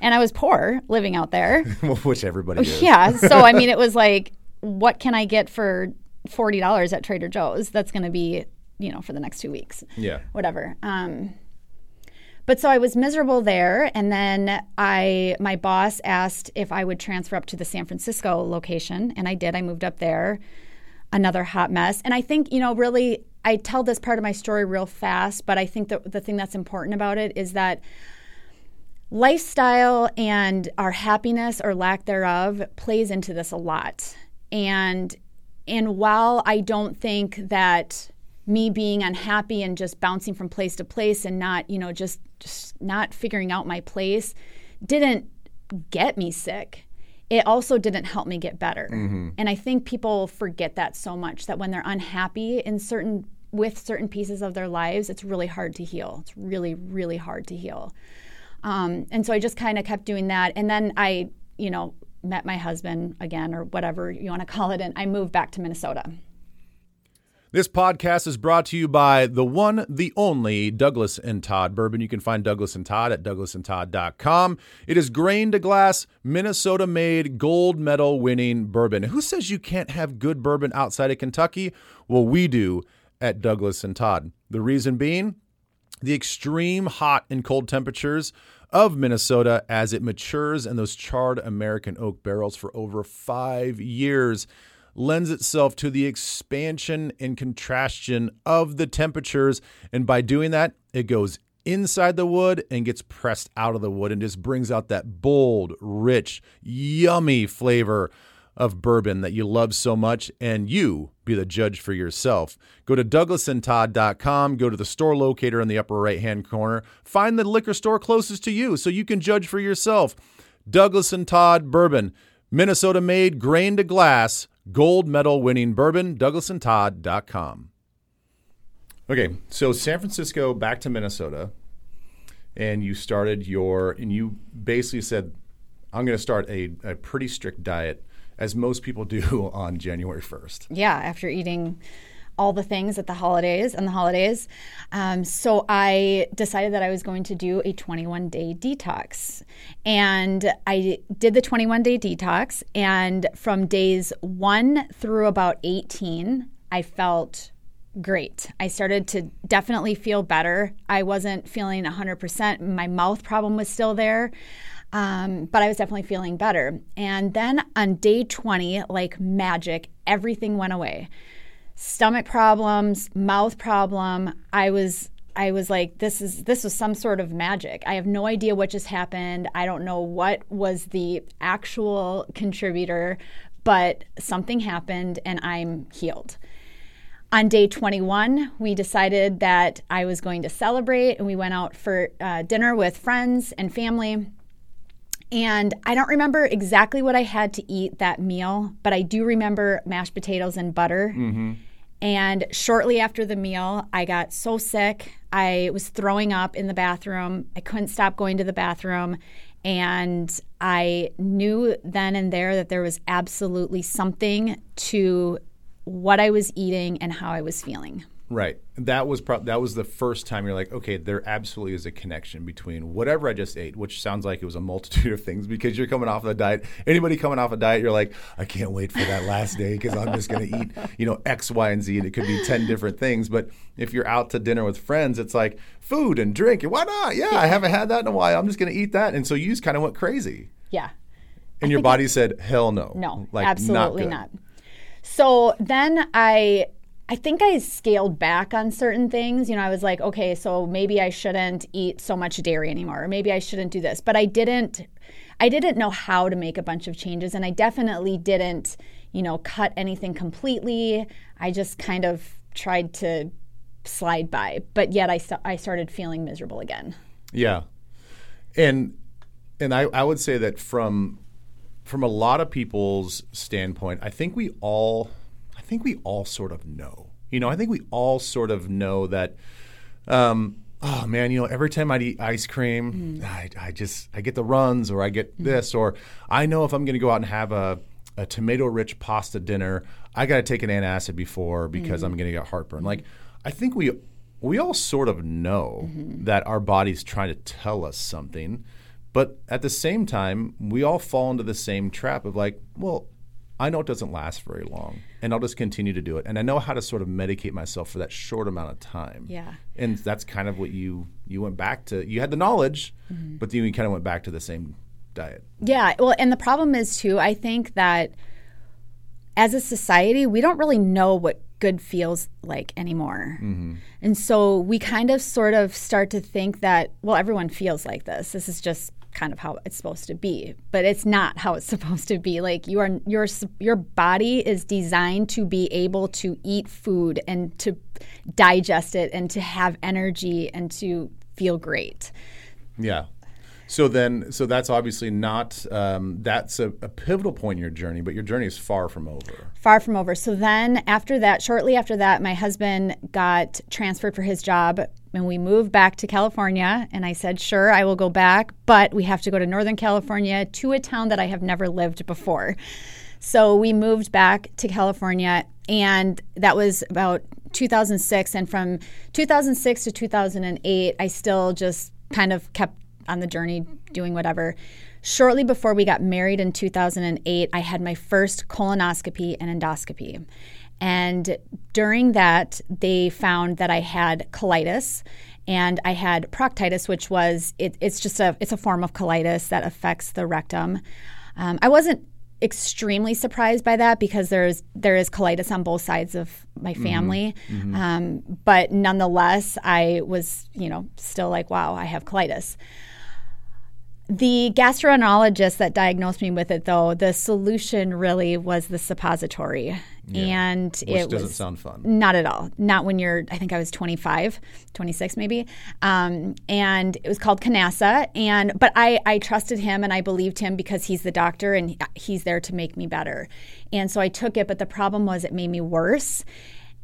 [SPEAKER 2] and i was poor living out there (laughs)
[SPEAKER 1] Which everybody is. (laughs)
[SPEAKER 2] Yeah. So I mean, it was like, what can I get for forty dollars at Trader Joe's? That's going to be, you know, for the next two weeks,
[SPEAKER 1] Yeah.
[SPEAKER 2] whatever. Um, but so I was miserable there, and then I, my boss asked if I would transfer up to the San Francisco location, and I did. I moved up there. Another hot mess, and I think you know, really, I tell this part of my story real fast, but I think that the thing that's important about it is that lifestyle and our happiness or lack thereof plays into this a lot. And and while I don't think that me being unhappy and just bouncing from place to place and not, you know, just just not figuring out my place didn't get me sick. It also didn't help me get better. And I think people forget that so much that when they're unhappy in certain with certain pieces of their lives, it's really hard to heal. It's really, really hard to heal. Um, and so I just kind of kept doing that. And then I, you know, met my husband again, or whatever you want to call it, and I moved back to Minnesota.
[SPEAKER 1] This podcast is brought to you by the one, the only Douglas and Todd bourbon. You can find Douglas and Todd at douglasandtodd.com. It is grain to glass, Minnesota made, gold medal winning bourbon. Who says you can't have good bourbon outside of Kentucky? Well, we do at Douglas and Todd. The reason being, the extreme hot and cold temperatures of Minnesota as it matures in those charred American oak barrels for over five years lends itself to the expansion and contraction of the temperatures. And by doing that, it goes inside the wood and gets pressed out of the wood and just brings out that bold, rich, yummy flavor of bourbon that you love so much, and you be the judge for yourself. Go to douglasandtodd.com, go to the store locator in the upper right hand corner, find the liquor store closest to you so you can judge for yourself. Douglas and Todd Bourbon, Minnesota made, grain to glass, gold medal winning bourbon, douglasandtodd.com. Okay, so San Francisco back to Minnesota, and you started your, and you basically said, I'm going to start a, a pretty strict diet, as most people do (laughs) on January 1st.
[SPEAKER 2] Yeah, after eating all the things at the holidays and the holidays. Um, so I decided that I was going to do a 21 day detox. And I did the 21 day detox. And from days one through about 18, I felt great. I started to definitely feel better. I wasn't feeling 100%. My mouth problem was still there. Um, but I was definitely feeling better. And then on day 20, like magic, everything went away stomach problems, mouth problem. I was I was like this is this was some sort of magic. I have no idea what just happened. I don't know what was the actual contributor, but something happened and I'm healed. On day 21, we decided that I was going to celebrate and we went out for uh, dinner with friends and family. And I don't remember exactly what I had to eat that meal, but I do remember mashed potatoes and butter. Mm-hmm. And shortly after the meal, I got so sick. I was throwing up in the bathroom. I couldn't stop going to the bathroom. And I knew then and there that there was absolutely something to what I was eating and how I was feeling.
[SPEAKER 1] Right. That was pro- that was the first time you're like, okay, there absolutely is a connection between whatever I just ate, which sounds like it was a multitude of things because you're coming off of a diet. Anybody coming off a diet, you're like, I can't wait for that last day because I'm just going to eat, you know, X, Y, and Z, and it could be ten different things. But if you're out to dinner with friends, it's like food and drink. Why not? Yeah, I haven't had that in a while. I'm just going to eat that, and so you just kind of went crazy.
[SPEAKER 2] Yeah.
[SPEAKER 1] And your body said, hell no.
[SPEAKER 2] No, like, absolutely not, not. So then I I think I scaled back on certain things. You know, I was like, okay, so maybe I shouldn't eat so much dairy anymore, or maybe I shouldn't do this. But I didn't I didn't know how to make a bunch of changes and I definitely didn't, you know, cut anything completely. I just kind of tried to slide by, but yet I I started feeling miserable again.
[SPEAKER 1] Yeah. And and I, I would say that from from a lot of people's standpoint, I think we all I think we all sort of know. You know, I think we all sort of know that. Um, oh man, you know, every time I eat ice cream, mm. I, I, just I get the runs, or I get mm. this, or I know if I'm going to go out and have a a tomato rich pasta dinner, I got to take an antacid before because mm. I'm going to get heartburn. Like, I think we we all sort of know mm-hmm. that our body's trying to tell us something, but at the same time, we all fall into the same trap of like, well, I know it doesn't last very long, and I'll just continue to do it. And I know how to sort of medicate myself for that short amount of time.
[SPEAKER 2] Yeah.
[SPEAKER 1] And that's kind of what you you went back to. You had the knowledge, mm-hmm. but then you kind of went back to the same diet.
[SPEAKER 2] Yeah. Well, and the problem is too. I think that as a society, we don't really know what good feels like anymore. Mm-hmm. And so we kind of sort of start to think that, well, everyone feels like this. This is just kind of how it's supposed to be but it's not how it's (laughs) supposed to be like you are your your body is designed to be able to eat food and to digest it and to have energy and to feel great
[SPEAKER 1] yeah so then, so that's obviously not um, that's a, a, pivotal point in your journey, but your journey is far from over.
[SPEAKER 2] Far from over. So then, after that, shortly after that, my husband got transferred for his job, and we moved back to California. And I said, "Sure, I will go back, but we have to go to Northern California to a town that I have never lived before." So we moved back to California, and that was about 2006. And from 2006 to 2008, I still just kind of kept on the journey doing whatever. Shortly before we got married in 2008, I had my first colonoscopy and endoscopy. And during that, they found that I had colitis and I had proctitis, which was it, it's just a it's a form of colitis that affects the rectum. Um, I wasn't extremely surprised by that because there's there is colitis on both sides of my mm-hmm. family, mm-hmm. um, but nonetheless, I was you know still like wow I have colitis The gastroenterologist that diagnosed me with it, though, the solution really was the suppository.
[SPEAKER 1] Yeah.
[SPEAKER 2] And
[SPEAKER 1] Which
[SPEAKER 2] it
[SPEAKER 1] doesn't sound fun.
[SPEAKER 2] not at all. Not when you're, I think I was 25, 26 maybe. Um, and it was called Canasa. And, but I, I trusted him and I believed him because he's the doctor and he's there to make me better. And so I took it, but the problem was it made me worse.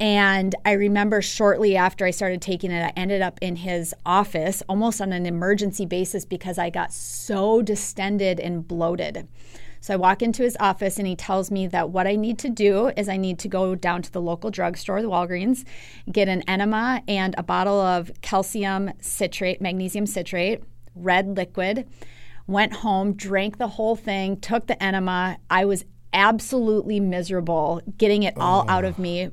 [SPEAKER 2] And I remember shortly after I started taking it, I ended up in his office almost on an emergency basis because I got so distended and bloated. So I walk into his office and he tells me that what I need to do is I need to go down to the local drugstore, the Walgreens, get an enema and a bottle of calcium citrate, magnesium citrate, red liquid. Went home, drank the whole thing, took the enema. I was absolutely miserable getting it all out of oh. me.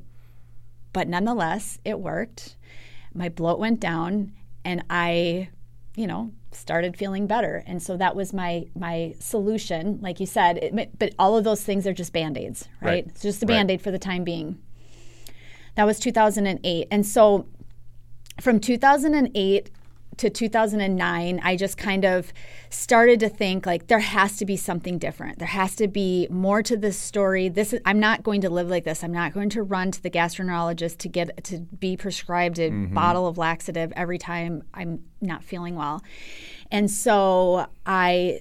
[SPEAKER 2] But nonetheless, it worked. My bloat went down and I, you know, started feeling better. And so that was my my solution. Like you said, it, but all of those things are just band-aids, right?
[SPEAKER 1] Right.
[SPEAKER 2] It's just a
[SPEAKER 1] Right.
[SPEAKER 2] band-aid for the time being. That was 2008. And so from 2008 to 2009, I just kind of started to think like there has to be something different. There has to be more to this story. This is, I'm not going to live like this. I'm not going to run to the gastroenterologist to get to be prescribed a mm-hmm. bottle of laxative every time I'm not feeling well. And so I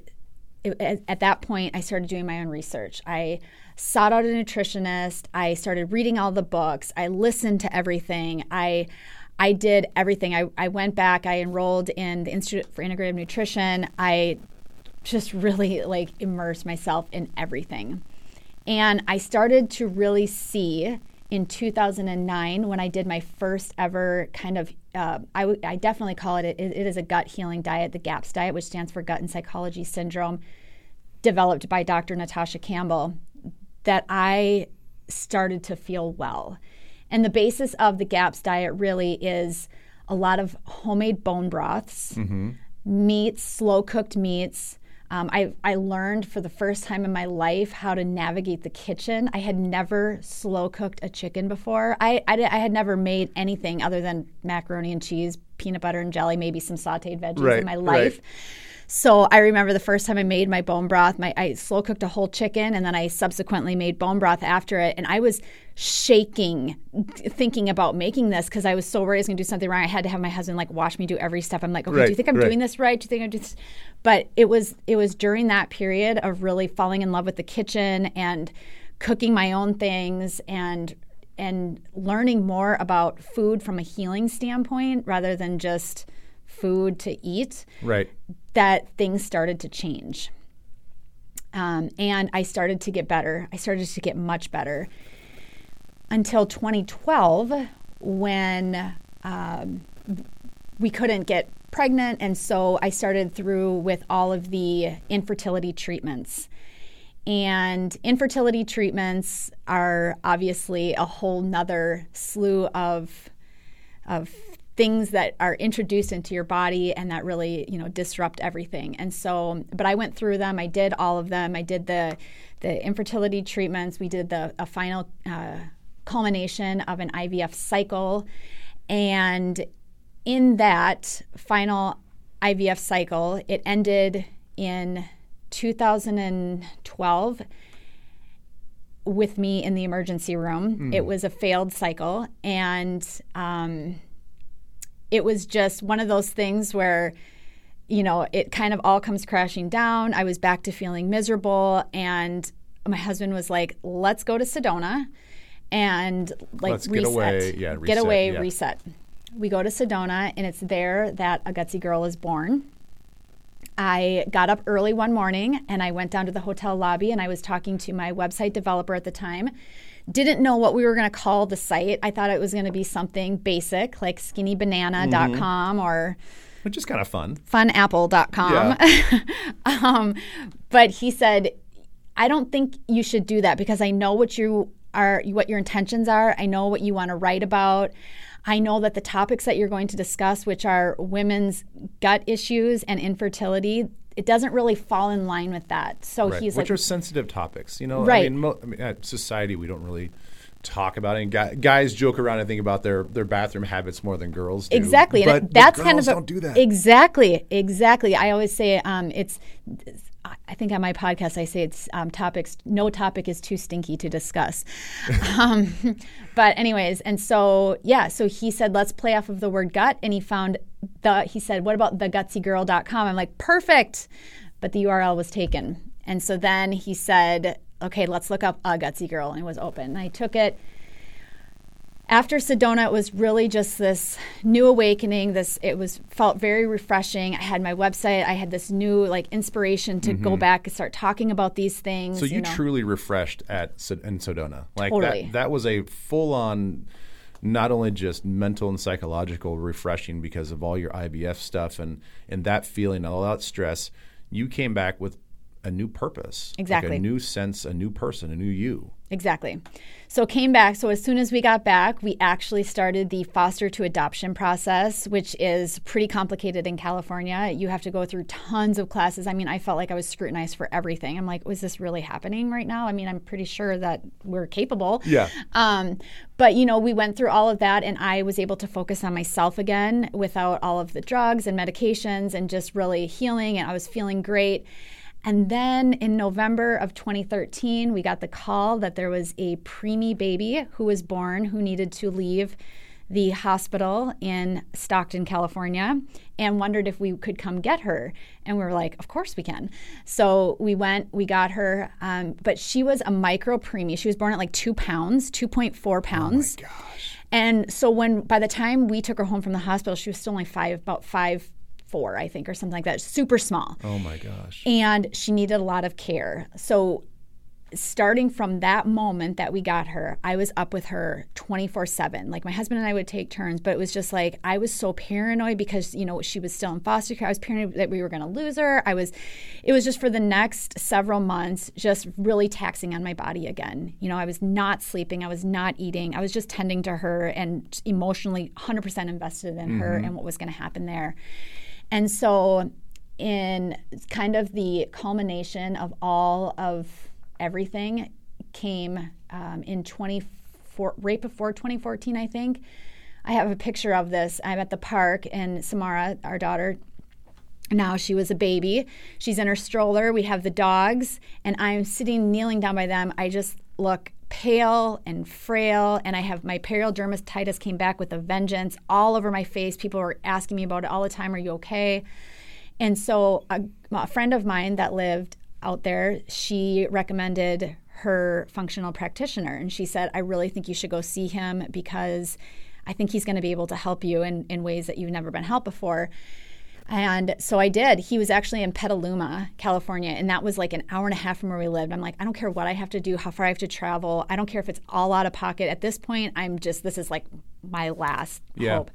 [SPEAKER 2] it- at, at that point, I started doing my own research. I sought out a nutritionist. I started reading all the books. I listened to everything. I I did everything. I, I went back. I enrolled in the Institute for Integrative Nutrition. I just really like immersed myself in everything. And I started to really see in 2009 when I did my first ever kind of, uh, I, w- I definitely call it, it, it is a gut healing diet, the GAPS diet, which stands for Gut and Psychology Syndrome, developed by Dr. Natasha Campbell, that I started to feel well. And the basis of the GAPS diet really is a lot of homemade bone broths, meats, slow cooked meats. Um, I, I learned for the first time in my life how to navigate the kitchen. I had never slow cooked a chicken before. I, I, I had never made anything other than macaroni and cheese, peanut butter and jelly, maybe some sauteed veggies
[SPEAKER 1] Right,
[SPEAKER 2] in my
[SPEAKER 1] right.
[SPEAKER 2] So I remember the first time I made my bone broth, my I slow cooked a whole chicken and then I subsequently made bone broth after it and I was shaking thinking about making this because I was so worried I was going to do something wrong. I had to have my husband like watch me do every step. I'm like, "Okay, do you think I'm
[SPEAKER 1] right.
[SPEAKER 2] doing this right? Do you think I'm doing this?" But it was it was during that period of really falling in love with the kitchen and cooking my own things and and learning more about food from a healing standpoint rather than just food to eat
[SPEAKER 1] Right.
[SPEAKER 2] That things started to change. Um, and I started to get better. I started to get much better until 2012 when um, we couldn't get pregnant. And so I started through with all of the infertility treatments. And infertility treatments are obviously a whole nother slew of of things that are introduced into your body and that really you know disrupt everything. And so but i went through them. I did all of them. I did the the infertility treatments. We did the a final uh, culmination of an ivf cycle. And in that final ivf cycle it ended in 2012 with me in the emergency room. It was a failed cycle, and um, it was just one of those things where, you know, it kind of all comes crashing down. I was back to feeling miserable, and my husband was like, "Let's go to Sedona." And like
[SPEAKER 1] Let's get
[SPEAKER 2] reset,
[SPEAKER 1] away. Yeah,
[SPEAKER 2] get away,
[SPEAKER 1] yeah.
[SPEAKER 2] reset. We go to Sedona, and it's there that a gutsy girl is born. I got up early one morning and I went down to the hotel lobby and I was talking to my website developer at the time. Didn't know what we were going to call the site. I thought it was going to be something basic like skinnybanana.com or
[SPEAKER 1] Which is kind of fun.
[SPEAKER 2] funapple.com. (laughs) um, but he said, I don't think you should do that because I know what you are, what your intentions are. I know what you want to write about. I know that the topics that you're going to discuss, which are women's gut issues and infertility, it doesn't really fall in line with that. So
[SPEAKER 1] Right.
[SPEAKER 2] he's
[SPEAKER 1] Which
[SPEAKER 2] like,
[SPEAKER 1] are sensitive topics. You know, I
[SPEAKER 2] Right.
[SPEAKER 1] mean, mo- I mean, at society, we don't really talk about it. And guy, guys joke around, and think, about their their bathroom habits more than girls do.
[SPEAKER 2] Exactly,
[SPEAKER 1] but,
[SPEAKER 2] and that's
[SPEAKER 1] but
[SPEAKER 2] kind of a-
[SPEAKER 1] don't do that.
[SPEAKER 2] Exactly, exactly. I always say um, it's. I think on my podcast I say it's um, topics. No topic is too stinky to discuss. (laughs) um, but anyways, and so yeah, so he said let's play off of the word gut, and he found the. He said, what about thegutsygirl.com? I'm like perfect, but the URL was taken, and so then he said, okay, let's look up a gutsy girl, and it was open. And I took it after Sedona, it was really just this new awakening. This it was felt very refreshing. I had my website. I had this new like inspiration to go back and start talking about these things.
[SPEAKER 1] Mm-hmm. So you,
[SPEAKER 2] know.
[SPEAKER 1] truly refreshed at in Sedona. Like
[SPEAKER 2] Totally.
[SPEAKER 1] that that was a full on not only just mental and psychological refreshing because of all your IVF stuff and and that feeling all that stress, you came back with a new purpose. like
[SPEAKER 2] Exactly.
[SPEAKER 1] a new sense, a new person, a new you.
[SPEAKER 2] Exactly. So came back. So as soon as we got back, we actually started the foster to adoption process, which is pretty complicated in California. You have to go through tons of classes. I mean, I felt like I was scrutinized for everything. I'm like, was this really happening right now? I mean, I'm pretty sure that we're capable.
[SPEAKER 1] Yeah.
[SPEAKER 2] Um, but you know, we went through all of that, and I was able to focus on myself again without all of the drugs and medications, and just really healing. And I was feeling great. And then in November of 2013, we got the call that there was a preemie baby who was born who needed to leave the hospital in Stockton, California, and wondered if we could come get her. And we were like, Of course we can. So we went, we got her, um, but she was a micro preemie. She was born at like two pounds, 2.4 pounds.
[SPEAKER 1] Oh my Gosh.
[SPEAKER 2] And so when by the time we took her home from the hospital, she was still only five, about five, four, I think, or something like that, super small
[SPEAKER 1] Oh my gosh.
[SPEAKER 2] and she needed a lot of care. So, starting from that moment that we got her, I was up with her 24 7. Like, my husband and I would take turns, but it was just like I was so paranoid because, you know, she was still in foster care. I was paranoid that we were going to lose her. I was, it was just for the next several months, just really taxing on my body again. You know, I was not sleeping, I was not eating, I was just tending to her and emotionally 100% invested in her mm-hmm. and what was going to happen there. And so, in kind of the culmination of all of everything, came um, in 24, right before 2014, I think. I have a picture of this. I'm at the park, and Samara, our daughter, now she was a baby. She's in her stroller. We have the dogs, and I'm sitting, kneeling down by them. I just look pale and frail, and I have my perioral dermatitis came back with a vengeance all over my face. People were asking me about it all the time. Are you okay? And so a, a friend of mine that lived out there, she recommended her functional practitioner, and she said, "I really think you should go see him because I think he's going to be able to help you in, in ways that you've never been helped before." And so I did. He was actually in Petaluma, California, and that was like an hour and a half from where we lived. I'm like, I don't care what I have to do, how far I have to travel. I don't care if it's all out of pocket. At this point, I'm just, this is like my last
[SPEAKER 1] Yeah.
[SPEAKER 2] hope.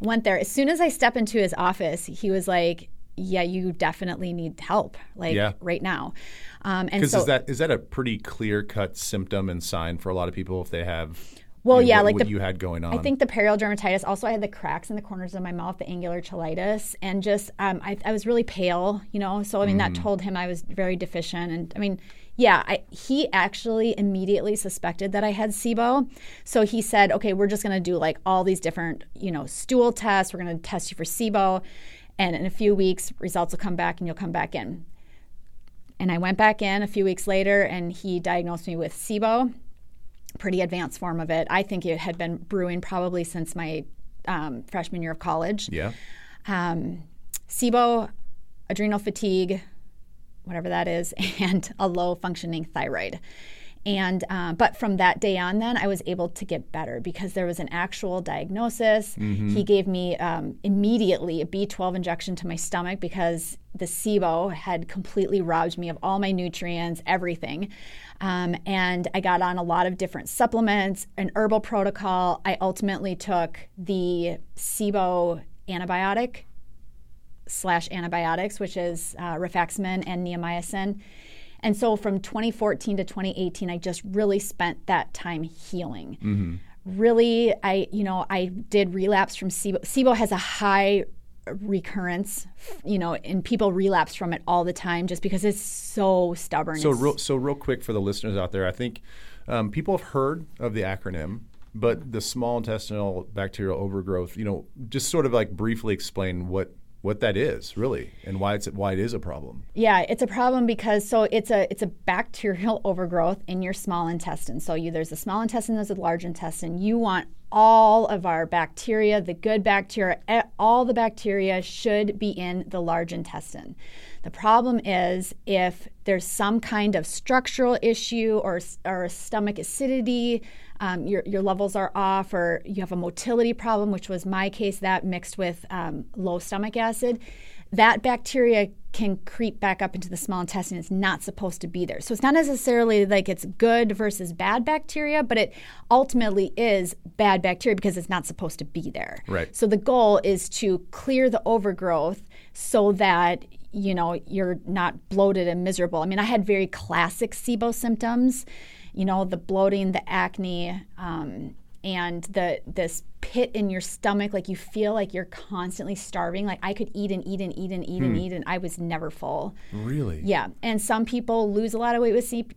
[SPEAKER 2] Went there. As soon as I step into his office, he was like, Yeah, you definitely need help, like
[SPEAKER 1] Yeah.
[SPEAKER 2] right now. Um, and so,
[SPEAKER 1] is that is that a pretty clear cut symptom and sign for a lot of people if they have
[SPEAKER 2] Well, yeah,
[SPEAKER 1] what,
[SPEAKER 2] like
[SPEAKER 1] what
[SPEAKER 2] the-
[SPEAKER 1] you had going on?
[SPEAKER 2] I think the perioral dermatitis. Also, I had the cracks in the corners of my mouth, the angular cheilitis, and just um, I, I was really pale, you know. So I mean, that told him I was very deficient, and I mean, yeah, I, he actually immediately suspected that I had SIBO. So he said, okay, we're just going to do like all these different, you know, stool tests. We're going to test you for SIBO, and in a few weeks, results will come back, and you'll come back in. And I went back in a few weeks later, and he diagnosed me with SIBO pretty advanced form of it. I think it had been brewing probably since my um, freshman year of college.
[SPEAKER 1] yeah.
[SPEAKER 2] Um, SIBO, adrenal fatigue, whatever that is, (laughs) and a low functioning thyroid. And uh, but from that day on, then I was able to get better because there was an actual diagnosis. He gave me um, immediately a B12 injection to my stomach because the SIBO had completely robbed me of all my nutrients, everything. Um, and I got on a lot of different supplements, an herbal protocol. I ultimately took the SIBO antibiotic slash antibiotics, which is uh, rifaximin and neomycin. And so from 2014 to 2018, I just really spent that time healing. Really, I, you know, I did relapse from SIBO. SIBO has a high recurrence, you know, and people relapse from it all the time just because it's so stubborn.
[SPEAKER 1] So real, so real quick for the listeners out there, I think um, people have heard of the acronym, but the small intestinal bacterial overgrowth, you know, just sort of like briefly explain what what that is really and why it's why it is a problem.
[SPEAKER 2] Yeah, it's a problem because so it's a it's a bacterial (laughs) overgrowth in your small intestine. So you there's a small intestine, there's a large intestine. You want all of our bacteria, the good bacteria, all the bacteria should be in the large intestine. The problem is if there's some kind of structural issue or, or stomach acidity, um, your, your levels are off, or you have a motility problem, which was my case, that mixed with um, low stomach acid, that bacteria can creep back up into the small intestine. It's not supposed to be there. So it's not necessarily like it's good versus bad bacteria, but it ultimately is bad bacteria because it's not supposed to be there.
[SPEAKER 1] Right.
[SPEAKER 2] So the goal is to clear the overgrowth so that you know you're not bloated and miserable. I mean, I had very classic SIBO symptoms, you know, the bloating, the acne, um, and the this pit in your stomach, like you feel like you're constantly starving. Like I could eat and eat and eat and eat and eat, and I was never full.
[SPEAKER 1] Really?
[SPEAKER 2] Yeah, and some people lose a lot of weight with C-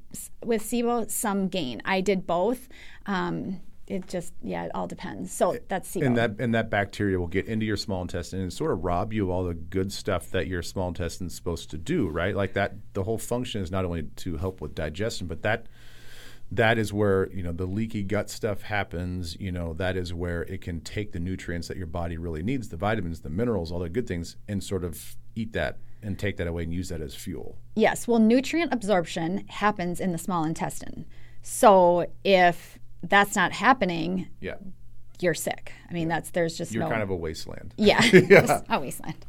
[SPEAKER 2] with SIBO, some gain. I did both. Um, it just yeah, it all depends. So that's SIBO.
[SPEAKER 1] And that and that bacteria will get into your small intestine and sort of rob you of all the good stuff that your small intestine is supposed to do, right? Like that the whole function is not only to help with digestion, but that that is where, you know, the leaky gut stuff happens, you know, that is where it can take the nutrients that your body really needs, the vitamins, the minerals, all the good things and sort of eat that and take that away and use that as fuel.
[SPEAKER 2] Yes, well, nutrient absorption happens in the small intestine. So if that's not happening,
[SPEAKER 1] Yeah.
[SPEAKER 2] you're sick. I mean, that's there's just
[SPEAKER 1] You're
[SPEAKER 2] no
[SPEAKER 1] kind of a wasteland.
[SPEAKER 2] yeah, (laughs) It's a wasteland.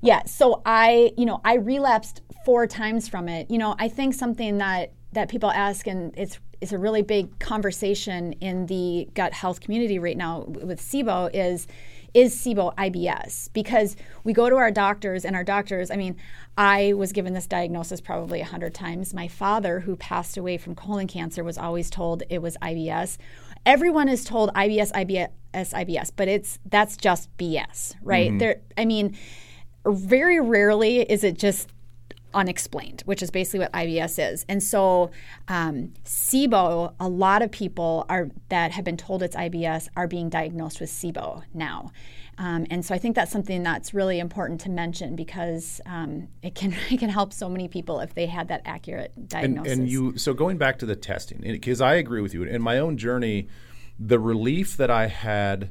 [SPEAKER 2] Yeah, so I, you know, I relapsed four times from it. You know, I think something that that people ask, and it's it's a really big conversation in the gut health community right now with SIBO is is SIBO IBS because we go to our doctors and our doctors. I mean, I was given this diagnosis probably a hundred times. My father, who passed away from colon cancer, was always told it was IBS. Everyone is told IBS, IBS, IBS, but it's that's just BS, right? Mm-hmm. There, I mean very rarely is it just unexplained, which is basically what IBS is. And so, um, SIBO, a lot of people are that have been told it's IBS are being diagnosed with SIBO now. Um, and so I think that's something that's really important to mention because um, it can (laughs) it can help so many people if they had that accurate
[SPEAKER 1] and,
[SPEAKER 2] diagnosis.
[SPEAKER 1] and you so going back to the testing because i agree with you in my own journey the relief that i had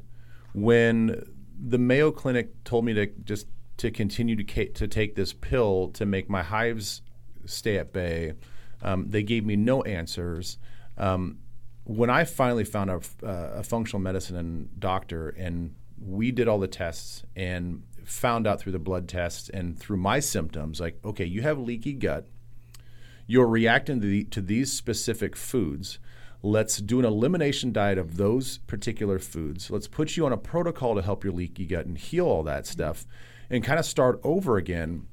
[SPEAKER 1] when the mayo clinic told me to just to continue to, ca- to take this pill to make my hives stay at bay um, they gave me no answers um, when i finally found a, uh, a functional medicine doctor and we did all the tests and found out through the blood tests and through my symptoms like okay you have leaky gut you're reacting to, the, to these specific foods. Let's do an elimination diet of those particular foods. Let's put you on a protocol to help your leaky gut and heal all that stuff and kind of start over again.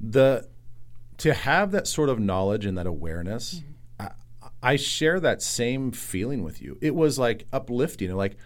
[SPEAKER 1] The to have that sort of knowledge and that awareness, mm-hmm. I, I share that same feeling with you. It was like uplifting, like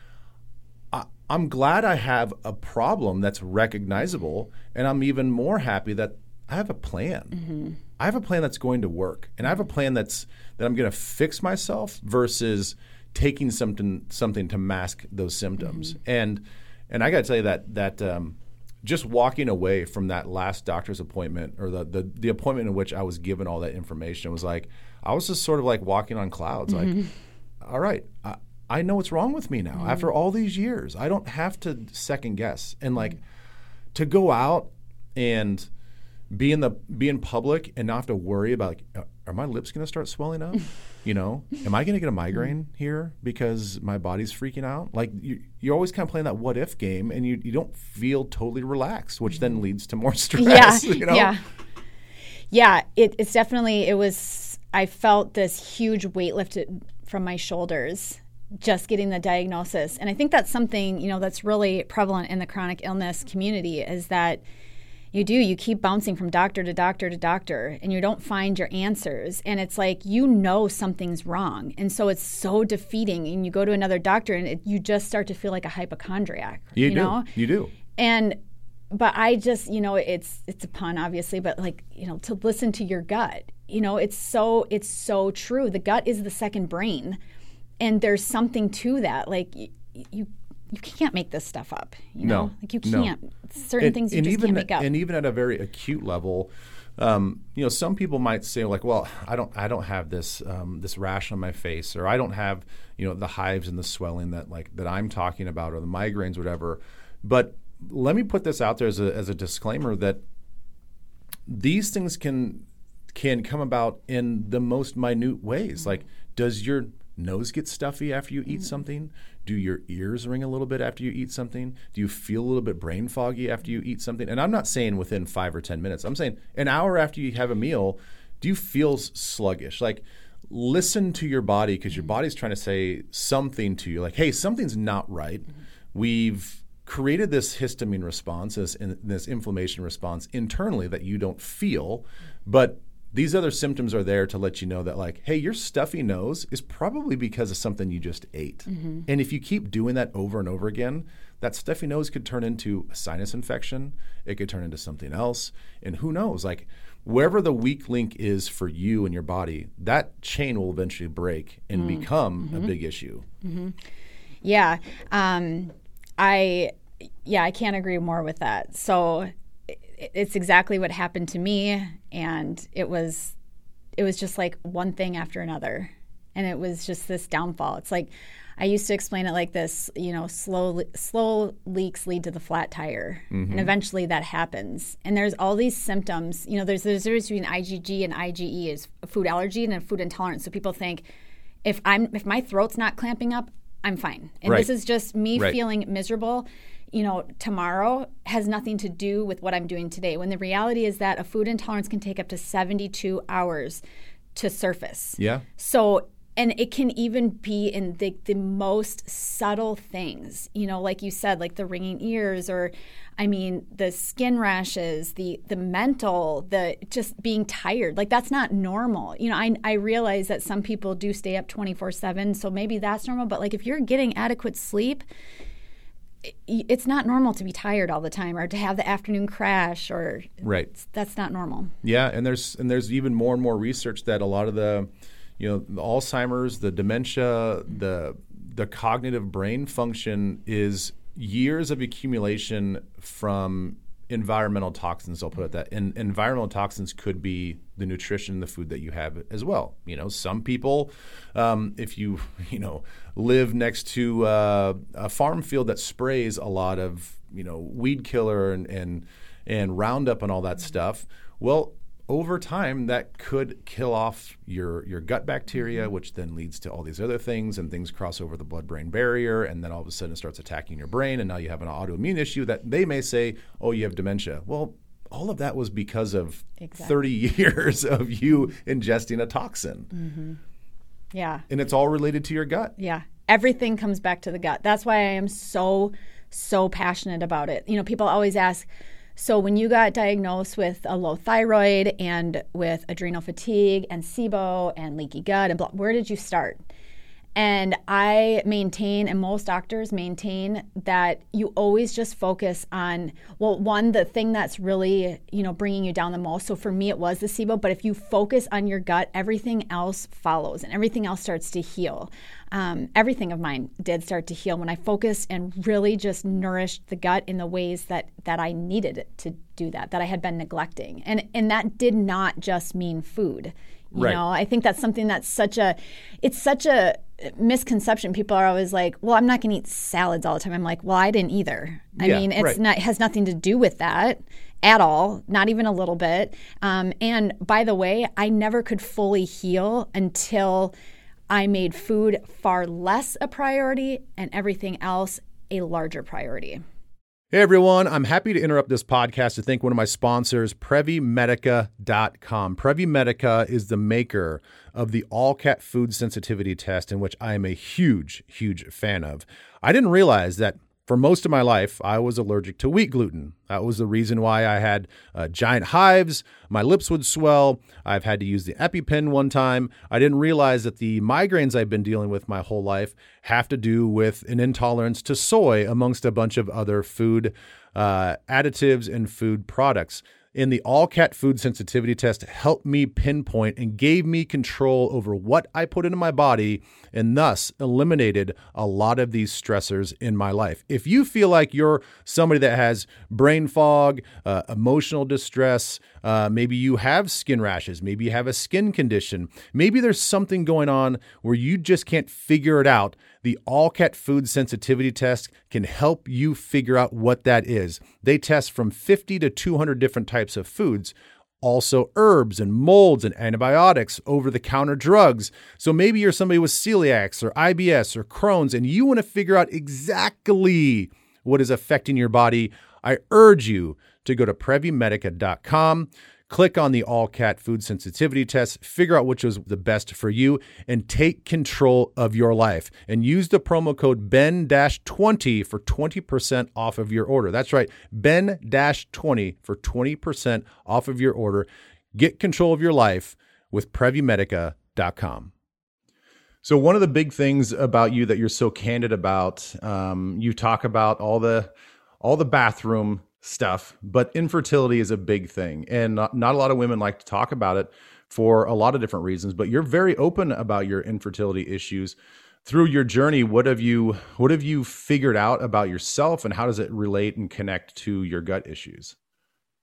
[SPEAKER 1] I, I'm glad I have a problem that's recognizable, and I'm even more happy that I have a plan. Mm-hmm. I have a plan that's going to work, and I have a plan that's that I'm going to fix myself versus taking something something to mask those symptoms. Mm-hmm. And and I got to tell you that that um, just walking away from that last doctor's appointment or the, the the appointment in which I was given all that information was like I was just sort of like walking on clouds. Like, mm-hmm. all right, I, I know what's wrong with me now. Mm-hmm. After all these years, I don't have to second guess and mm-hmm. like to go out and be in the be in public and not have to worry about like are my lips going to start swelling up (laughs) you know am i going to get a mm-hmm. migraine here because my body's freaking out like you, you're always kind of playing that what if game and you, you don't feel totally relaxed which then mm-hmm. leads to more (laughs) stress
[SPEAKER 2] yeah,
[SPEAKER 1] you know
[SPEAKER 2] yeah, yeah. It, it's definitely it was. I felt this huge weight lifted from my shoulders just getting the diagnosis, and I think that's something you know that's really prevalent in the chronic illness community is that you do you keep bouncing from doctor to doctor to doctor and you don't find your answers and it's like you know something's wrong and so it's so defeating and you go to another doctor and it, you just start to feel like a hypochondriac
[SPEAKER 1] you,
[SPEAKER 2] you
[SPEAKER 1] do
[SPEAKER 2] know
[SPEAKER 1] you do
[SPEAKER 2] And but I just, you know, it's it's a pun obviously, but like, you know, to listen to your gut. You know, it's so it's so true. The gut is the second brain. And there's something to that. Like you, you you can't make this stuff up. You know,
[SPEAKER 1] No,
[SPEAKER 2] like you can't. Certain
[SPEAKER 1] and,
[SPEAKER 2] things you
[SPEAKER 1] and
[SPEAKER 2] just
[SPEAKER 1] even
[SPEAKER 2] can't make up.
[SPEAKER 1] and even at a very acute level um, you know some people might say like well i don't i don't have this um, this rash on my face or i don't have you know the hives and the swelling that like that i'm talking about or the migraines whatever but let me put this out there as a, as a disclaimer that these things can can come about in the most minute ways. Like, does your nose get stuffy after you eat mm-hmm. something? Do your ears ring a little bit after you eat something? Do you feel a little bit brain foggy after you eat something? And I'm not saying within five or 10 minutes, I'm saying an hour after you have a meal, do you feel sluggish? Like, listen to your body because your mm-hmm. body's trying to say something to you, like, hey, something's not right. Mm-hmm. We've created this histamine response, this, in, this inflammation response internally that you don't feel, but these other symptoms are there to let you know that, like, hey, your stuffy nose is probably because of something you just ate. Mm-hmm. And if you keep doing that over and over again, that stuffy nose could turn into a sinus infection. It could turn into something else. And who knows? Like, wherever the weak link is for you and your body, that chain will eventually break and mm. become a mm-hmm. big issue. Mm-hmm.
[SPEAKER 2] Yeah. Um, I yeah, I can't agree more with that. So it's exactly what happened to me and it was it was just like one thing after another. And it was just this downfall. It's like I used to explain it like this, you know, slow slow leaks lead to the flat tire. And mm-hmm. eventually that happens. And there's all these symptoms. You know, there's there's a difference between IgG and IgE is a food allergy and food intolerance. So people think if I'm if my throat's not clamping up, I'm fine. And
[SPEAKER 1] Right.
[SPEAKER 2] this is just me
[SPEAKER 1] Right.
[SPEAKER 2] feeling miserable. You know, tomorrow has nothing to do with what I'm doing today. When the reality is that a food intolerance can take up to 72 hours to surface.
[SPEAKER 1] Yeah.
[SPEAKER 2] So, and it can even be in the, the most subtle things, you know, like you said, like the ringing ears, or I mean, the skin rashes, the the mental, the just being tired. Like that's not normal. You know, I I realize that some people do stay up twenty four seven, so maybe that's normal. But like if you're getting adequate sleep, it's not normal to be tired all the time or to have the afternoon crash or
[SPEAKER 1] Right.
[SPEAKER 2] that's not normal.
[SPEAKER 1] Yeah, and there's and there's even more and more research that a lot of the, you know, the Alzheimer's, the dementia, the the cognitive brain function is years of accumulation from environmental toxins. I'll put it that. And environmental toxins could be the nutrition, the food that you have as well. You know, some people, um, if you (laughs) you know live next to uh, a farm field that sprays a lot of you know weed killer and and and Roundup and all that stuff. Well, over time, that could kill off your your gut bacteria, mm-hmm. which then leads to all these other things, and things cross over the blood-brain barrier, and then all of a sudden it starts attacking your brain, and now you have an autoimmune issue that they may say, "Oh, you have dementia." Well, all of that was because of
[SPEAKER 2] Exactly.
[SPEAKER 1] 30 years (laughs) of you ingesting a toxin, mm-hmm.
[SPEAKER 2] Yeah.
[SPEAKER 1] and it's all related to your gut.
[SPEAKER 2] Yeah. Everything comes back to the gut. That's why I am so, so passionate about it. You know, people always ask, so when you got diagnosed with a low thyroid and with adrenal fatigue and SIBO and leaky gut and blah, where did you start? And I maintain, and most doctors maintain, that you always just focus on, well, one, the thing that's really, you know, bringing you down the most. So for me, it was the SIBO. But if you focus on your gut, everything else follows and everything else starts to heal. Um, everything of mine did start to heal when I focused and really just nourished the gut in the ways that that I needed it to do that, that I had been neglecting. And and that did not just mean food. You
[SPEAKER 1] Right.
[SPEAKER 2] know, I think that's something that's such a it's such a misconception. People are always like, "Well, I'm not going to eat salads all the time." I'm like, "Well, I didn't either." I
[SPEAKER 1] Yeah,
[SPEAKER 2] mean, it's
[SPEAKER 1] right.
[SPEAKER 2] not it has nothing to do with that at all, not even a little bit. Um, and by the way, I never could fully heal until I made food far less a priority and everything else a larger priority.
[SPEAKER 1] Hey everyone, I'm happy to interrupt this podcast to thank one of my sponsors, PreviMedica.com. PreviMedica is the maker of the Alcat food sensitivity test, in which I am a huge, huge fan of. I didn't realize that for most of my life, I was allergic to wheat gluten. That was the reason why I had uh, giant hives. My lips would swell. I've had to use the EpiPen one time. I didn't realize that the migraines I've been dealing with my whole life have to do with an intolerance to soy, amongst a bunch of other food uh, additives, and food products in the Alcat food sensitivity test helped me pinpoint and gave me control over what I put into my body and thus eliminated a lot of these stressors in my life. If you feel like you're somebody that has brain fog, uh, emotional distress, uh, maybe you have skin rashes, maybe you have a skin condition, maybe there's something going on where you just can't figure it out, the Alcat Food Sensitivity Test can help you figure out what that is. They test from 50 to 200 different types of foods, also herbs and molds and antibiotics, over the counter drugs. So maybe you're somebody with celiacs or IBS or Crohn's and you want to figure out exactly what is affecting your body. I urge you to go to previmedica.com Click on the Alcat Food Sensitivity Test, figure out which was the best for you, and take control of your life. And use the promo code BEN-20 for 20% off of your order. That's right, BEN-20 for 20% off of your order. Get control of your life with PreviMedica.com. So one of the big things about you that you're so candid about, um, you talk about all the all the bathroom stuff, but infertility is a big thing. And not, not a lot of women like to talk about it for a lot of different reasons, but you're very open about your infertility issues. Through your journey, what have you what have you figured out about yourself and how does it relate and connect to your gut issues?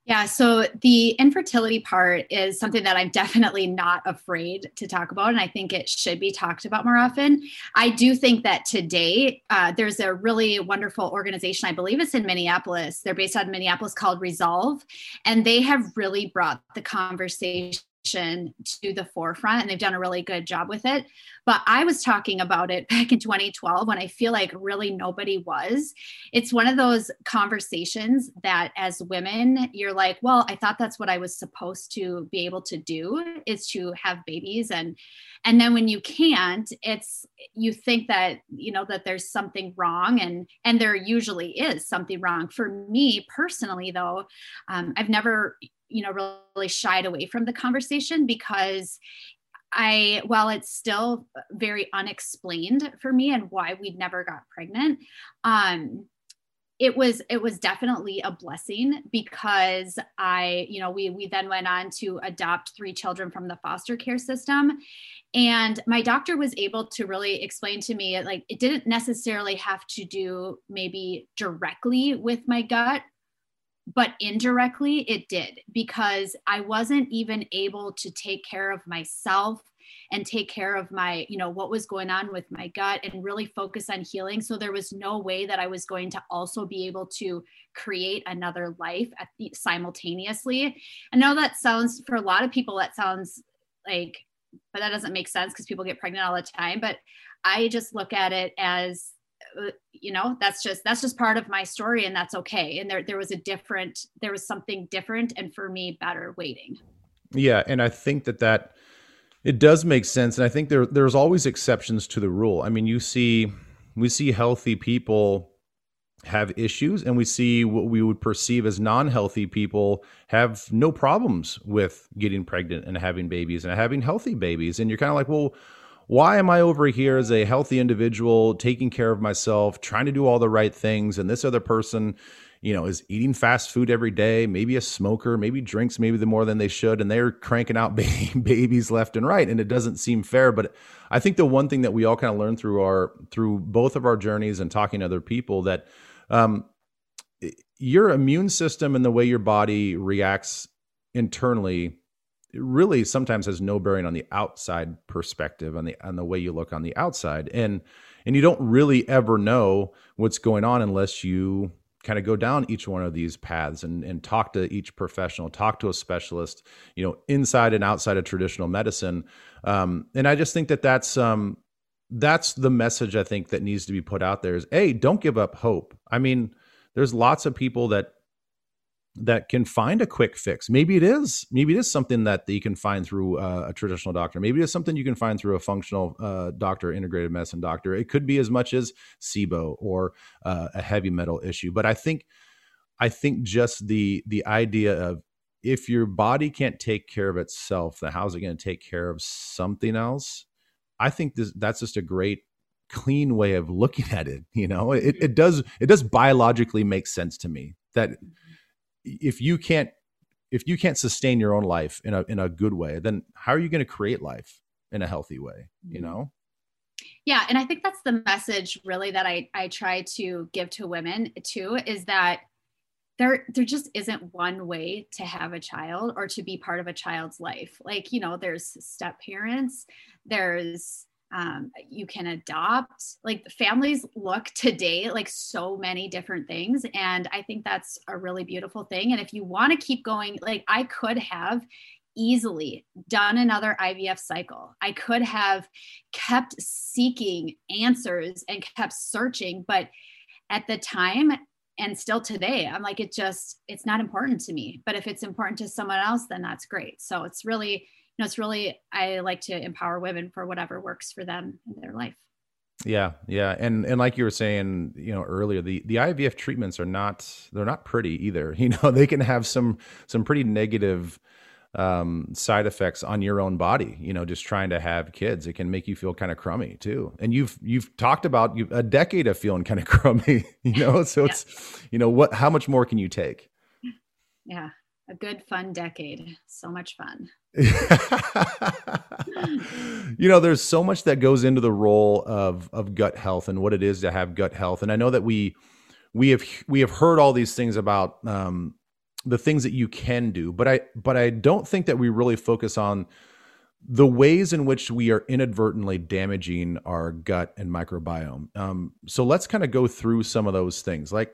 [SPEAKER 2] Yeah, so the infertility part is something that I'm definitely not afraid to talk about, and I think it should be talked about more often. I do think that today uh, there's a really wonderful organization, I believe it's in Minneapolis. They're based out of Minneapolis called Resolve, and they have really brought the conversation to the forefront and they've done a really good job with it. But I was talking about it (laughs) back in 2012 when I feel like really nobody was. It's one of those conversations that as women, you're like, well, I thought that's what I was supposed to be able to do is to have babies and and then when you can't it's you think that you know that there's something wrong and and there usually is something wrong for me personally though um, i've never you know really shied away from the conversation because I, while it's still very unexplained for me and why we never got pregnant, um, it was it was definitely a blessing because I, you know, we we then went on to adopt three children from the foster care system, and my doctor was able to really explain to me like it didn't necessarily have to do maybe directly with my gut but indirectly it did because I wasn't even able to take care of myself and take care of my you know what was going on with my gut and really focus on healing. So there was no way that i was going to also be able to create another life the, simultaneously. I know that sounds for a lot of people that sounds like but that doesn't make sense because people get pregnant all the time but i just look at it as Uh, you know that's just that's just part of my story and that's okay. And there there was a different there was something different and for me better waiting.
[SPEAKER 1] Yeah. And i think that that it does make sense. And i think there there's always exceptions to the rule. I mean you see we see healthy people have issues and we see what we would perceive as non-healthy people have no problems with getting pregnant and having babies and having healthy babies. And you're kind of like well why am I over here as a healthy individual, taking care of myself, trying to do all the right things, and this other person, you know, is eating fast food every day, maybe a smoker, maybe drinks maybe the more than they should, and they're cranking out (laughs) babies left and right, and it doesn't seem fair. But I think the one thing that we all kind of learn through our through both of our journeys and talking to other people that um, your immune system and the way your body reacts internally really sometimes has no bearing on the outside perspective on the on the way you look on the outside. And and you don't really ever know what's going on unless you kind of go down each one of these paths and, and talk to each professional talk to a specialist you know inside and outside of traditional medicine. Um, and i just think that that's um, that's the message i think that needs to be put out there is hey don't give up hope. I mean there's lots of people that that can find a quick fix. Maybe it is. Maybe it is something that you can find through uh, a traditional doctor. Maybe it's something you can find through a functional uh, doctor, integrated medicine doctor. It could be as much as SIBO or uh, a heavy metal issue. But I think, I think just the the idea of if your body can't take care of itself, then how's it going to take care of something else? I think this, that's just a great clean way of looking at it. You know, it, it does it does biologically make sense to me that if you can't if you can't sustain your own life in a in a good way, then how are you going to create life in a healthy way? You mm-hmm. know.
[SPEAKER 2] Yeah, and I think that's the message really that I I try to give to women too is that there there just isn't one way to have a child or to be part of a child's life. Like, you know, there's step parents, there's um, you can adopt like families look today like so many different things and i think that's a really beautiful thing and if you want to keep going like i could have easily done another ivf cycle. I could have kept seeking answers and kept searching but at the time and still today i'm like it just it's not important to me but if it's important to someone else then that's great. So it's really know, it's really, I like to empower women for whatever works for them in their life.
[SPEAKER 1] Yeah, yeah, and and like you were saying, you know, earlier, the the IVF treatments are not they're not pretty either. (laughs) You know, they can have some some pretty negative um, side effects on your own body. You know, just trying to have kids, it can make you feel kind of crummy too. And you've you've talked about you a decade of feeling kind of (laughs) crummy. You know, so yeah. it's you know what how much more can you take?
[SPEAKER 2] Yeah, a good fun decade. So much fun. (laughs)
[SPEAKER 1] you know, there's so much that goes into the role of of gut health and what it is to have gut health. And I know that we we have we have heard all these things about um, the things that you can do, but I but I don't think that we really focus on the ways in which we are inadvertently damaging our gut and microbiome. Um, so let's kind of go through some of those things. Like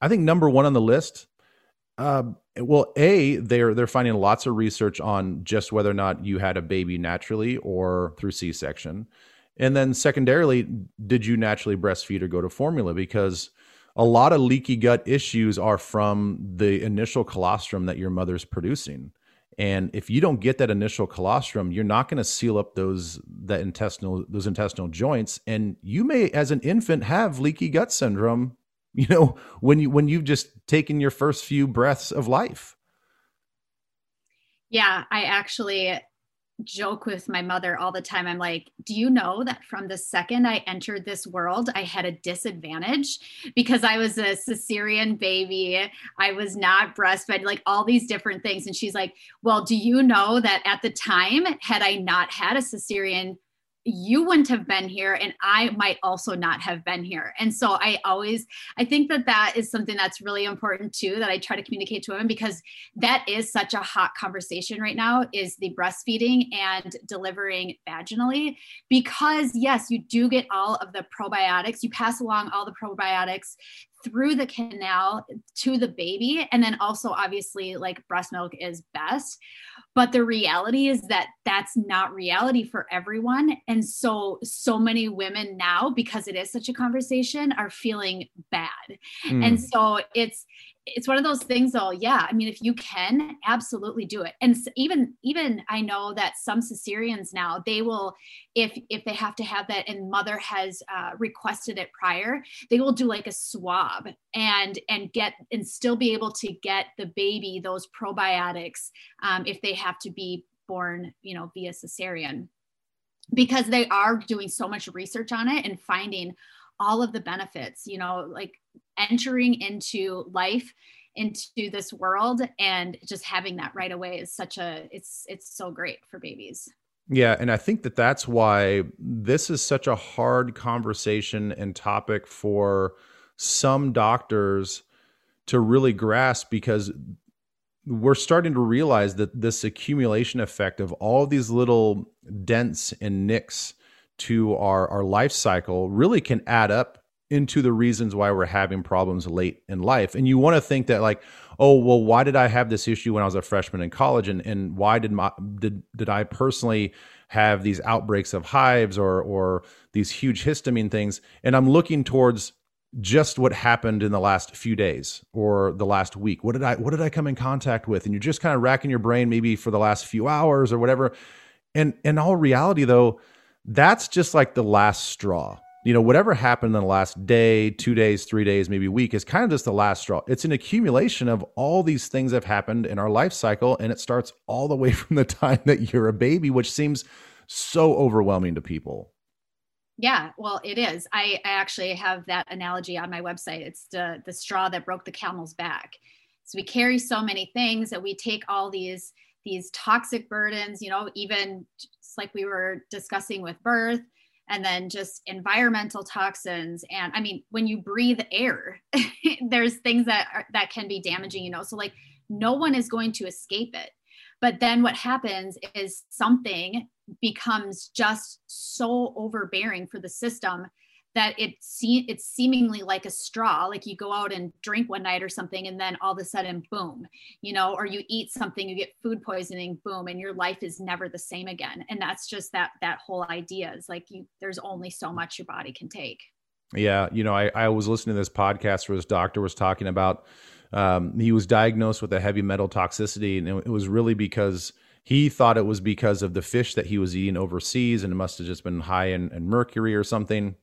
[SPEAKER 1] I think number one on the list uh, well, a they're they're finding lots of research on just whether or not you had a baby naturally or through C-section, and then secondarily, did you naturally breastfeed or go to formula? Because a lot of leaky gut issues are from the initial colostrum that your mother's producing. And if you don't get that initial colostrum, you're not going to seal up those that intestinal those intestinal joints, and you may, as an infant, have leaky gut syndrome you know when you when you've just taken your first few breaths of life.
[SPEAKER 2] Yeah i actually joke with my mother all the time. I'm like do you know that from the second i entered this world i had a disadvantage? Because i was a cesarean baby. I was not breastfed like all these different things. And she's like well do you know that at the time had i not had a cesarean you wouldn't have been here and i might also not have been here. And so i always i think that that is something that's really important too that i try to communicate to women because that is such a hot conversation right now is the breastfeeding and delivering vaginally because yes you do get all of the probiotics. You pass along all the probiotics through the canal to the baby. And then also obviously like breast milk is best but the reality is that that's not reality for everyone and so so many women now because it is such a conversation are feeling bad mm. and so it's it's one of those things though yeah i mean if you can absolutely do it. And even even i know that some cesareans now they will if if they have to have that and mother has uh, requested it prior they will do like a swab and and get and still be able to get the baby those probiotics um, if they have to be born you know via cesarean. Because they are doing so much research on it and finding all of the benefits you know like entering into life into this world and just having that right away is such a it's it's so great for babies.
[SPEAKER 1] Yeah and i think that that's why this is such a hard conversation and topic for some doctors to really grasp because we're starting to realize that this accumulation effect of all these little dents and nicks to our our life cycle really can add up into the reasons why we're having problems late in life. And you want to think that like, oh, well, why did I have this issue when I was a freshman in college? And and why did my did did I personally have these outbreaks of hives or or these huge histamine things? And I'm looking towards just what happened in the last few days or the last week. What did I what did I come in contact with? And you're just kind of racking your brain maybe for the last few hours or whatever. And in all reality though, that's just like the last straw you know, whatever happened in the last day, two days, three days, maybe week is kind of just the last straw. It's an accumulation of all these things that have happened in our life cycle. And it starts all the way (laughs) from the time that you're a baby, which seems so overwhelming to people.
[SPEAKER 2] Yeah, well, it is. I, I actually have that analogy on my website. It's the the straw that broke the camel's back. So we carry so many things that we take all these these toxic burdens, you know, even just like we were discussing with birth, and then just environmental toxins. And I mean, when you breathe air, (laughs) there's things that are, that can be damaging, you know. So like, no one is going to escape it. But then what happens is something becomes just so overbearing for the system that it it's seemingly like a straw like you go out and drink one night or something and then all of a sudden boom you know or you eat something you get food poisoning boom and your life is never the same again and that's just that that whole idea is like you there's only so much your body can take
[SPEAKER 1] yeah you know i, I was listening to this podcast where this doctor was talking about um, he was diagnosed with a heavy metal toxicity and it was really because he thought it was because of the fish that he was eating overseas and it must have just been high in, in mercury or something.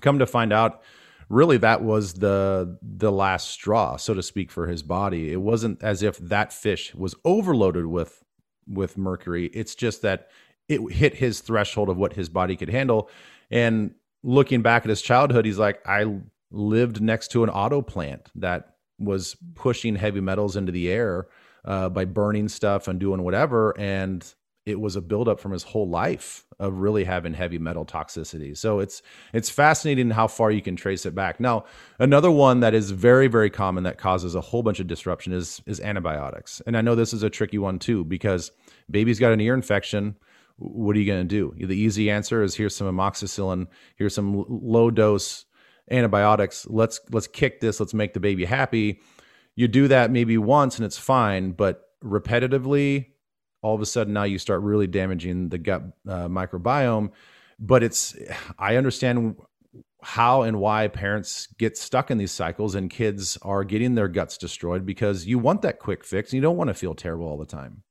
[SPEAKER 1] Come to find out, really that was the the last straw, so to speak, for his body. It wasn't as if that fish was overloaded with with mercury. It's just that it hit his threshold of what his body could handle. And looking back at his childhood, he's like, I lived next to an auto plant that was pushing heavy metals into the air uh, by burning stuff and doing whatever. And it was a buildup from his whole life of really having heavy metal toxicity. So it's it's fascinating how far you can trace it back. Now, another one that is very very common that causes a whole bunch of disruption is is antibiotics. And I know this is a tricky one too because baby's got an ear infection. What are you going to do? The easy answer is here's some amoxicillin, here's some low dose antibiotics. Let's let's kick this. Let's make the baby happy you do that maybe once and it's fine, but repetitively, all of a sudden now you start really damaging the gut uh, microbiome. But it's, I understand how and why parents get stuck in these cycles and kids are getting their guts destroyed because you want that quick fix and you don't want to feel terrible all the time.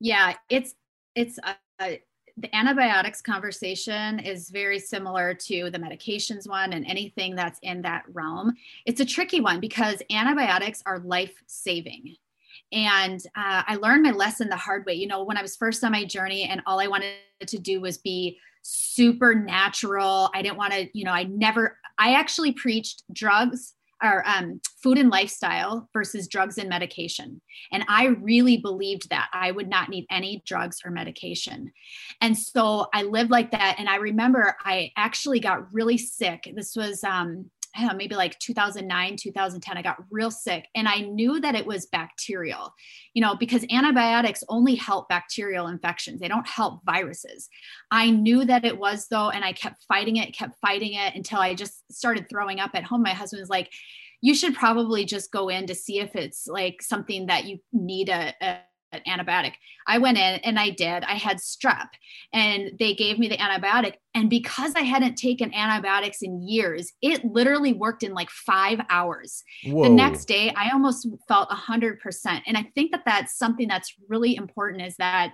[SPEAKER 2] Yeah, it's, it's, uh, the antibiotics conversation is very similar to the medications one and anything that's in that realm. It's a tricky one because antibiotics are life saving. And uh, I learned my lesson the hard way. You know, when I was first on my journey and all I wanted to do was be supernatural, I didn't want to, you know, I never, I actually preached drugs or um, food and lifestyle versus drugs and medication. And I really believed that I would not need any drugs or medication. And so I lived like that. And I remember I actually got really sick. This was um, maybe like 2009, 2010, I got real sick and I knew that it was bacterial, you know, because antibiotics only help bacterial infections. They don't help viruses. I knew that it was though, and I kept fighting it, kept fighting it until I just started throwing up at home. My husband was like, you should probably just go in to see if it's like something that you need a, a an antibiotic. I went in and I did. I had strep and they gave me the antibiotic. And because I hadn't taken antibiotics in years, it literally worked in like five hours. Whoa. The next day, I almost felt 100%. And I think that that's something that's really important is that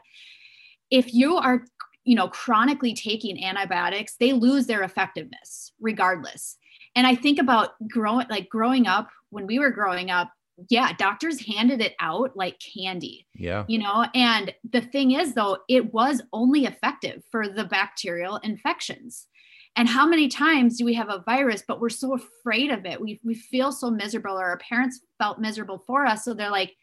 [SPEAKER 2] if you are you know chronically taking antibiotics they lose their effectiveness regardless and i think about growing like growing up when we were growing up yeah, doctors handed it out like candy.
[SPEAKER 1] Yeah.
[SPEAKER 2] You know, and the thing is, though, it was only effective for the bacterial infections. And how many times do we have a virus, but we're so afraid of it? We, we feel so miserable, or our parents felt miserable for us. So they're like,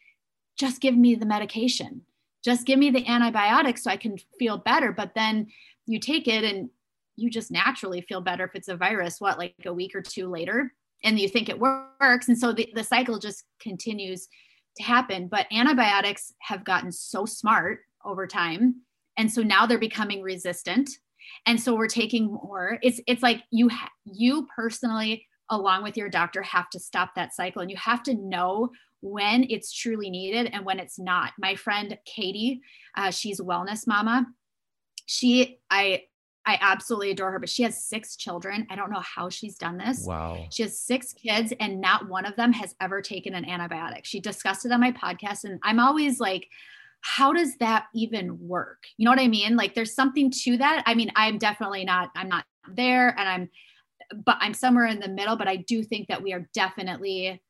[SPEAKER 2] just give me the medication, just give me the antibiotics so I can feel better. But then you take it and you just naturally feel better if it's a virus, what, like a week or two later? And you think it works. And so the, the cycle just continues to happen. But antibiotics have gotten so smart over time. And so now they're becoming resistant. And so we're taking more. It's it's like you ha- you personally along with your doctor have to stop that cycle. And you have to know when it's truly needed and when it's not. My friend katie uh, she's wellness mama. She i I absolutely adore her, but she has six children. I don't know how she's done this.
[SPEAKER 1] Wow.
[SPEAKER 2] She has six kids, and not one of them has ever taken an antibiotic. She discussed it on my podcast, and I'm always like, how does that even work? You know what I mean? Like, there's something to that. I mean, I'm definitely not, I'm not there, and I'm, but I'm somewhere in the middle, but I do think that we are definitely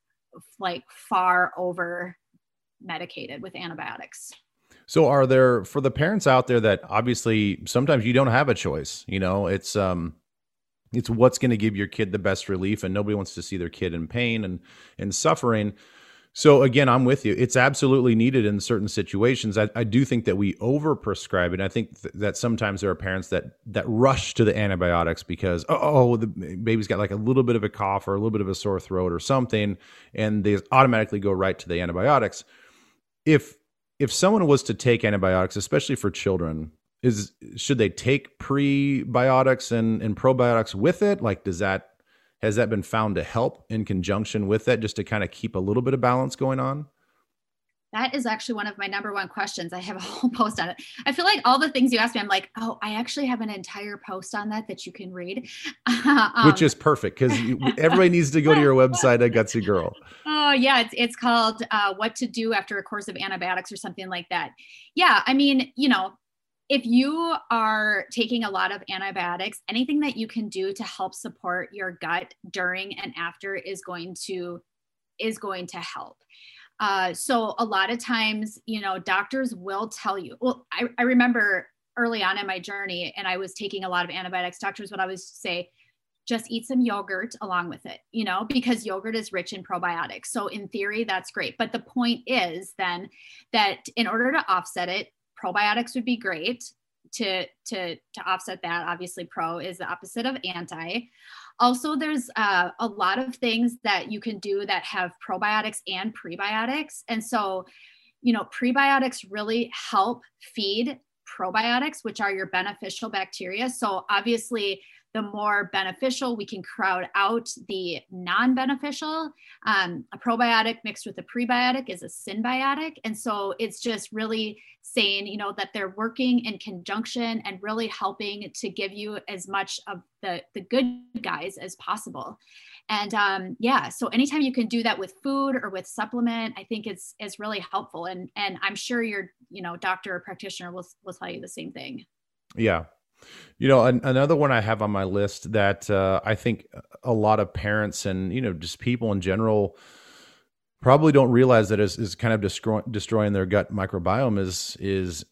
[SPEAKER 2] like far over medicated with antibiotics.
[SPEAKER 1] So are there for the parents out there that obviously sometimes you don't have a choice, you know, it's um it's what's going to give your kid the best relief and nobody wants to see their kid in pain and and suffering. So again, I'm with you. It's absolutely needed in certain situations. I, I do think that we overprescribe it. I think th- that sometimes there are parents that that rush to the antibiotics because oh, oh, the baby's got like a little bit of a cough or a little bit of a sore throat or something, and they automatically go right to the antibiotics. If if someone was to take antibiotics, especially for children, is should they take prebiotics and, and probiotics with it? Like, does that has that been found to help in conjunction with that, just to kind of keep a little bit of balance going on?
[SPEAKER 2] That is actually one of my number one questions. I have a (laughs) whole post on it. I feel like all the things you asked me, I'm like, oh, I actually have an entire post on that that you can read. (laughs)
[SPEAKER 1] um, Which is perfect because everybody needs to go to your website at Gutsy Girl. (laughs)
[SPEAKER 2] Oh, yeah. It's, it's called uh, What to Do After a Course of Antibiotics or something like that. Yeah. I mean, you know, if you are taking a lot of antibiotics, anything that you can do to help support your gut during and after is going to is going to help. Uh, so a lot of times, you know, doctors will tell you. Well, I, I remember early on in my journey, and I was taking a lot of antibiotics. Doctors would always say, just eat some yogurt along with it, you know, because yogurt is rich in probiotics. So in theory, that's great. But the point is then that in order to offset it, probiotics would be great to to to offset that obviously pro is the opposite of anti also there's uh, a lot of things that you can do that have probiotics and prebiotics. And so you know prebiotics really help feed probiotics which are your beneficial bacteria. So obviously the more beneficial we can crowd out the non beneficial. Um, a probiotic mixed with a prebiotic is a synbiotic. And so it's just really saying, you know, that they're working in conjunction and really helping to give you as much of the, the good guys as possible. And um, yeah, so anytime you can do that with food or with supplement, I think it's it's really helpful. And and I'm sure your you know doctor or practitioner will will tell you the same thing.
[SPEAKER 1] Yeah, you know, an, another one I have on my list that uh, I think a lot of parents and you know just people in general probably don't realize that is, is kind of destroy, destroying their gut microbiome is is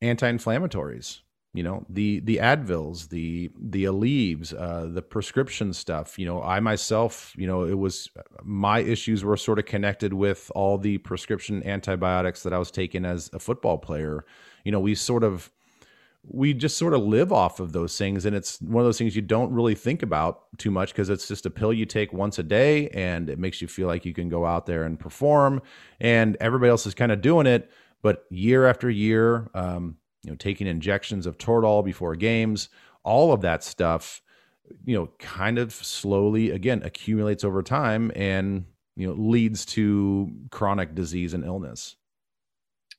[SPEAKER 1] anti-inflammatories. You know, the the Advils, the the Aleve, uh, the prescription stuff. You know, I myself, you know, it was my issues were sort of connected with all the prescription antibiotics that I was taking as a football player. You know, we sort of we just sort of live off of those things and it's one of those things you don't really think about too much because it's just a pill you take once a day and it makes you feel like you can go out there and perform and everybody else is kind of doing it but year after year um, you know taking injections of toradol before games all of that stuff you know kind of slowly again accumulates over time and you know leads to chronic disease and illness.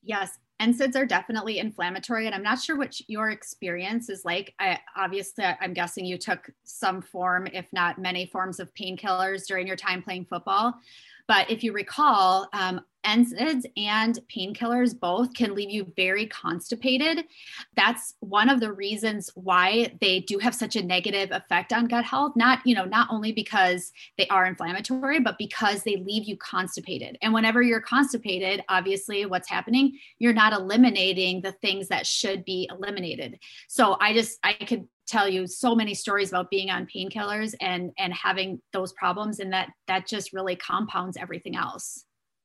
[SPEAKER 2] Yes NSAIDs are definitely inflammatory, and I'm not sure what your experience is like. I, obviously, I'm guessing you took some form, if not many forms of painkillers during your time playing football. But if you recall, um, NSAIDs and painkillers both can leave you very constipated. That's one of the reasons why they do have such a negative effect on gut health. Not, you know, not only because they are inflammatory, but because they leave you constipated. And whenever you're constipated, obviously what's happening, you're not eliminating the things that should be eliminated. So I just I could tell you so many stories about being on painkillers and and having those problems and that that just really compounds everything else.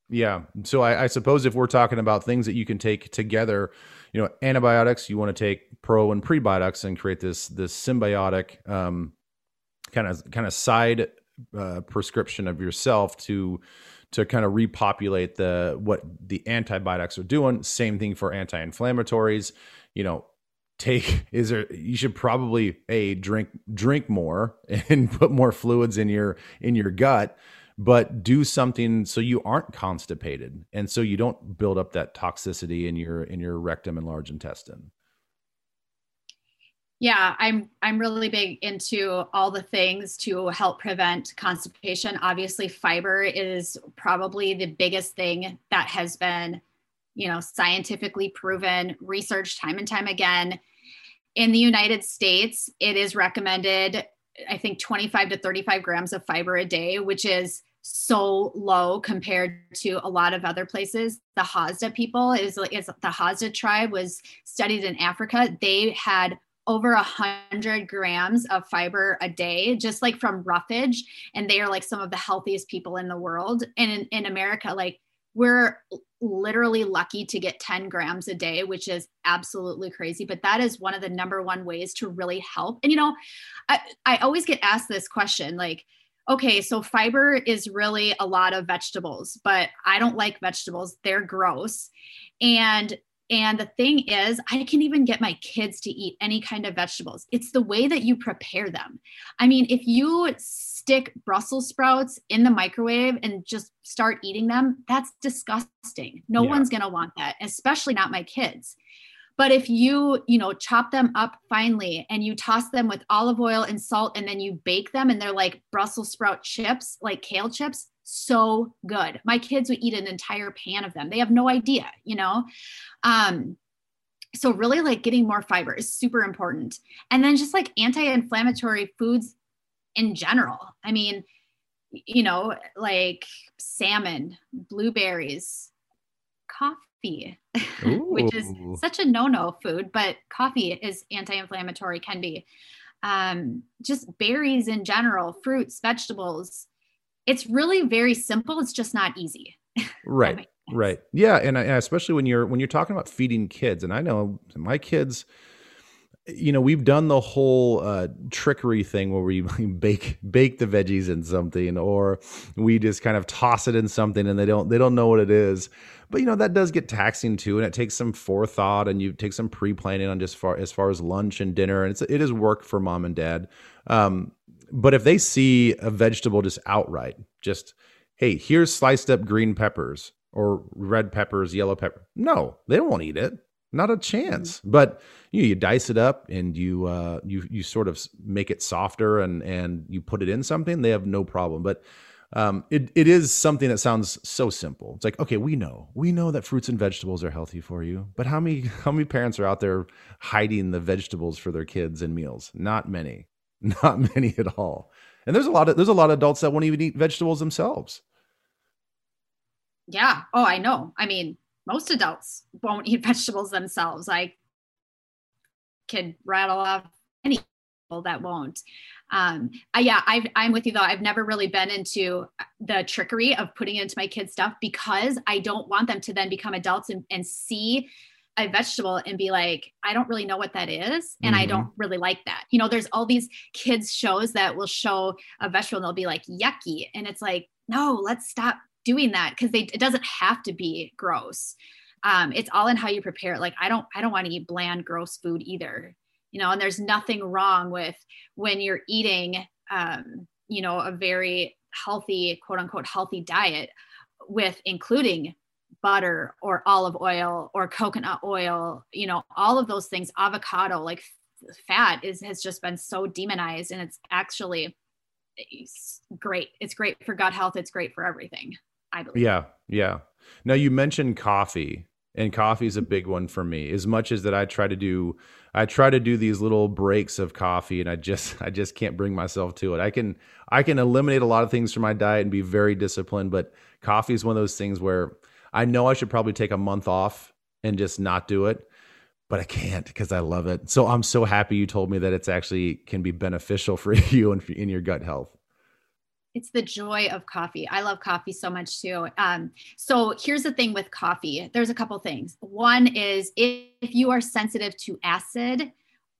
[SPEAKER 1] Yeah. So I, I, suppose if we're talking about things that you can take together you know antibiotics you want to take pro and prebiotics and create this this symbiotic um, kind of kind of side uh, prescription of yourself to to kind of repopulate the what the antibiotics are doing. Same thing for anti-inflammatories. You know take is there you should probably a drink drink more (laughs) and put more fluids in your in your gut but do something so you aren't constipated and so you don't build up that toxicity in your in your rectum and large intestine.
[SPEAKER 2] Yeah i'm i'm really big into all the things to help prevent constipation. Obviously fiber is probably the biggest thing that has been you know scientifically proven researched time and time again in the United States, it is recommended, I think, 25 to 35 grams of fiber a day, which is so low compared to a lot of other places. The Hazda people is, is the Hazda tribe was studied in Africa. They had over a hundred grams of fiber a day, just like from roughage. And they are like some of the healthiest people in the world. And in, in America, like we're literally lucky to get 10 grams a day, which is absolutely crazy. But that is one of the number one ways to really help. And you know, I, I always get asked this question like, okay, so fiber is really a lot of vegetables, but I don't like vegetables. They're gross. And and the thing is, I can even get my kids to eat any kind of vegetables. It's the way that you prepare them. I mean, if you stick Brussels sprouts in the microwave and just start eating them, that's disgusting. No yeah. one's going to want that, especially not my kids. But if you, you know, chop them up finely and you toss them with olive oil and salt and then you bake them and they're like Brussels sprout chips, like kale chips, so good. My kids would eat an entire pan of them. They have no idea, you know. Um so really like getting more fiber is super important. And then just like anti-inflammatory foods in general. I mean, you know, like salmon, blueberries, coffee (laughs) which is such a no-no food, but coffee is anti-inflammatory, can be. Um, just berries in general, fruits, vegetables. It's really very simple. It's just not easy. (laughs)
[SPEAKER 1] Right. right. Yeah, and, and especially when you're when you're talking about feeding kids, and I know my kids you know we've done the whole uh, trickery thing where we (laughs) bake bake the veggies in something or we just kind of toss it in something and they don't they don't know what it is but you know that does get taxing too and it takes some forethought and you take some pre-planning on just far as far as lunch and dinner and it's it is work for mom and dad um, but if they see a vegetable just outright just hey here's sliced up green peppers or red peppers yellow pepper no they won't eat it not a chance. Mm-hmm. But you, know, you dice it up and you uh, you you sort of make it softer and and you put it in something. They have no problem. But um, it it is something that sounds so simple. It's like okay, we know we know that fruits and vegetables are healthy for you. But how many (laughs) how many parents are out there hiding the vegetables for their kids in meals? Not many, (laughs) not many at all. And there's a lot of there's a lot of adults that won't even eat vegetables themselves.
[SPEAKER 2] Yeah. Oh, I know. I mean, most adults won't eat (laughs) vegetables themselves. I could rattle off any people that won't. Um, I, yeah, i am with you though. I've never really been into the trickery of putting into my kids' stuff because I don't want them to then become adults and, and see a vegetable and be like, I don't really know what that is. And mm-hmm. I don't really like that. You know, there's all these kids' shows that will show a vegetable and they'll be like, yucky. And it's like, no, let's stop doing that because they it doesn't have to be gross. Um, it's all in how you prepare it. Like I don't I don't want to eat bland, gross food either. You know, and there's nothing wrong with when you're eating um, you know, a very healthy, quote unquote, healthy diet with including butter or olive oil or coconut oil, you know, all of those things, avocado, like fat is has just been so demonized and it's actually it's great. It's great for gut health. It's great for everything. I believe.
[SPEAKER 1] Yeah, yeah. Now you mentioned coffee, and coffee is a big one for me. As much as that, I try to do, I try to do these little breaks of coffee, and I just, (laughs) I just can't bring myself to it. I can, I can eliminate a lot of things from my diet and be very disciplined, but coffee is one of those things where I know I should probably take a month off and just not do it but I can't because I love it. So I'm so happy you told me that it's actually can be beneficial (laughs) for you and in your gut health
[SPEAKER 2] it's the joy of coffee. I love coffee so much too. Um, so here's the thing with coffee. There's a couple things. One is if, if you are sensitive to acid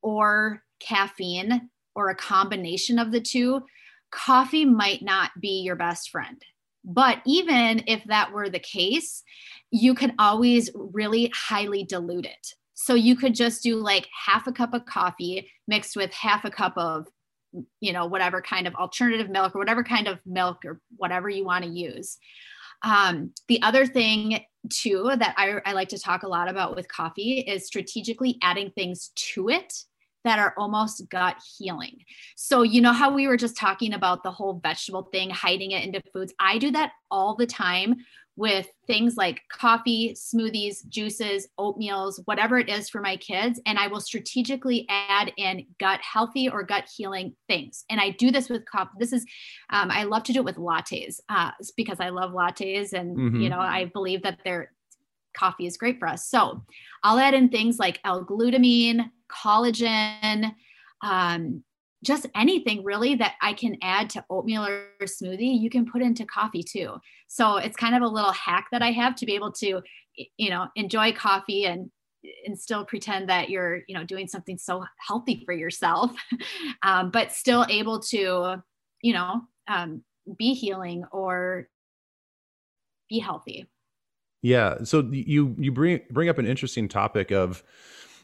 [SPEAKER 2] or caffeine or a combination of the two, coffee might not be your best friend. But even if that were the case, you can always really highly dilute it. So you could just do like half a cup of coffee mixed with half a cup of you know whatever kind of alternative milk or whatever kind of milk or whatever you want to use um, the other thing too that I, I like to talk a lot about with coffee is strategically adding things to it that are almost gut healing. So, you know how we were just talking about the whole vegetable thing, hiding it into foods? I do that all the time with things like coffee, smoothies, juices, oatmeals, whatever it is for my kids. And I will strategically add in gut healthy or gut healing things. And I do this with coffee. This is, um, I love to do it with lattes uh, because I love lattes. And, mm-hmm. you know, I believe that they're, coffee is great for us. So I'll add in things like L-glutamine, collagen, um, just anything really that I can add to oatmeal or smoothie, you can put into coffee too. So it's kind of a little hack that I have to be able to, you know, enjoy coffee and and still pretend that you're, you know, doing something so healthy for yourself, (laughs) um, but still able to, you know, um, be healing or be healthy.
[SPEAKER 1] Yeah. So you you bring bring up an interesting topic of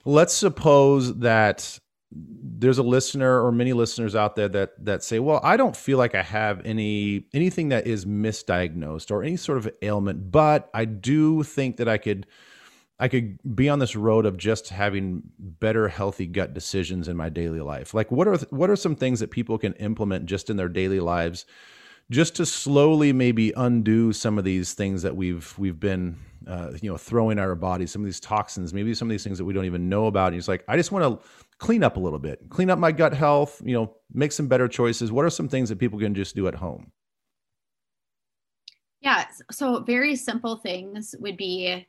[SPEAKER 1] let's suppose that there's a listener or many listeners out there that that say, "Well, I don't feel like I have any anything that is misdiagnosed or any sort of ailment, but I do think that I could I could be on this road of just having better healthy gut decisions in my daily life." Like what are what are some things that people can implement just in their daily lives just to slowly maybe undo some of these things that we've we've been uh, you know throwing our bodies, some of these toxins, maybe some of these things that we don't even know about. And he's like, I just want to clean up a little bit, clean up my gut health, you know, make some better choices. What are some things that people can just do at home?
[SPEAKER 2] Yeah, so very simple things would be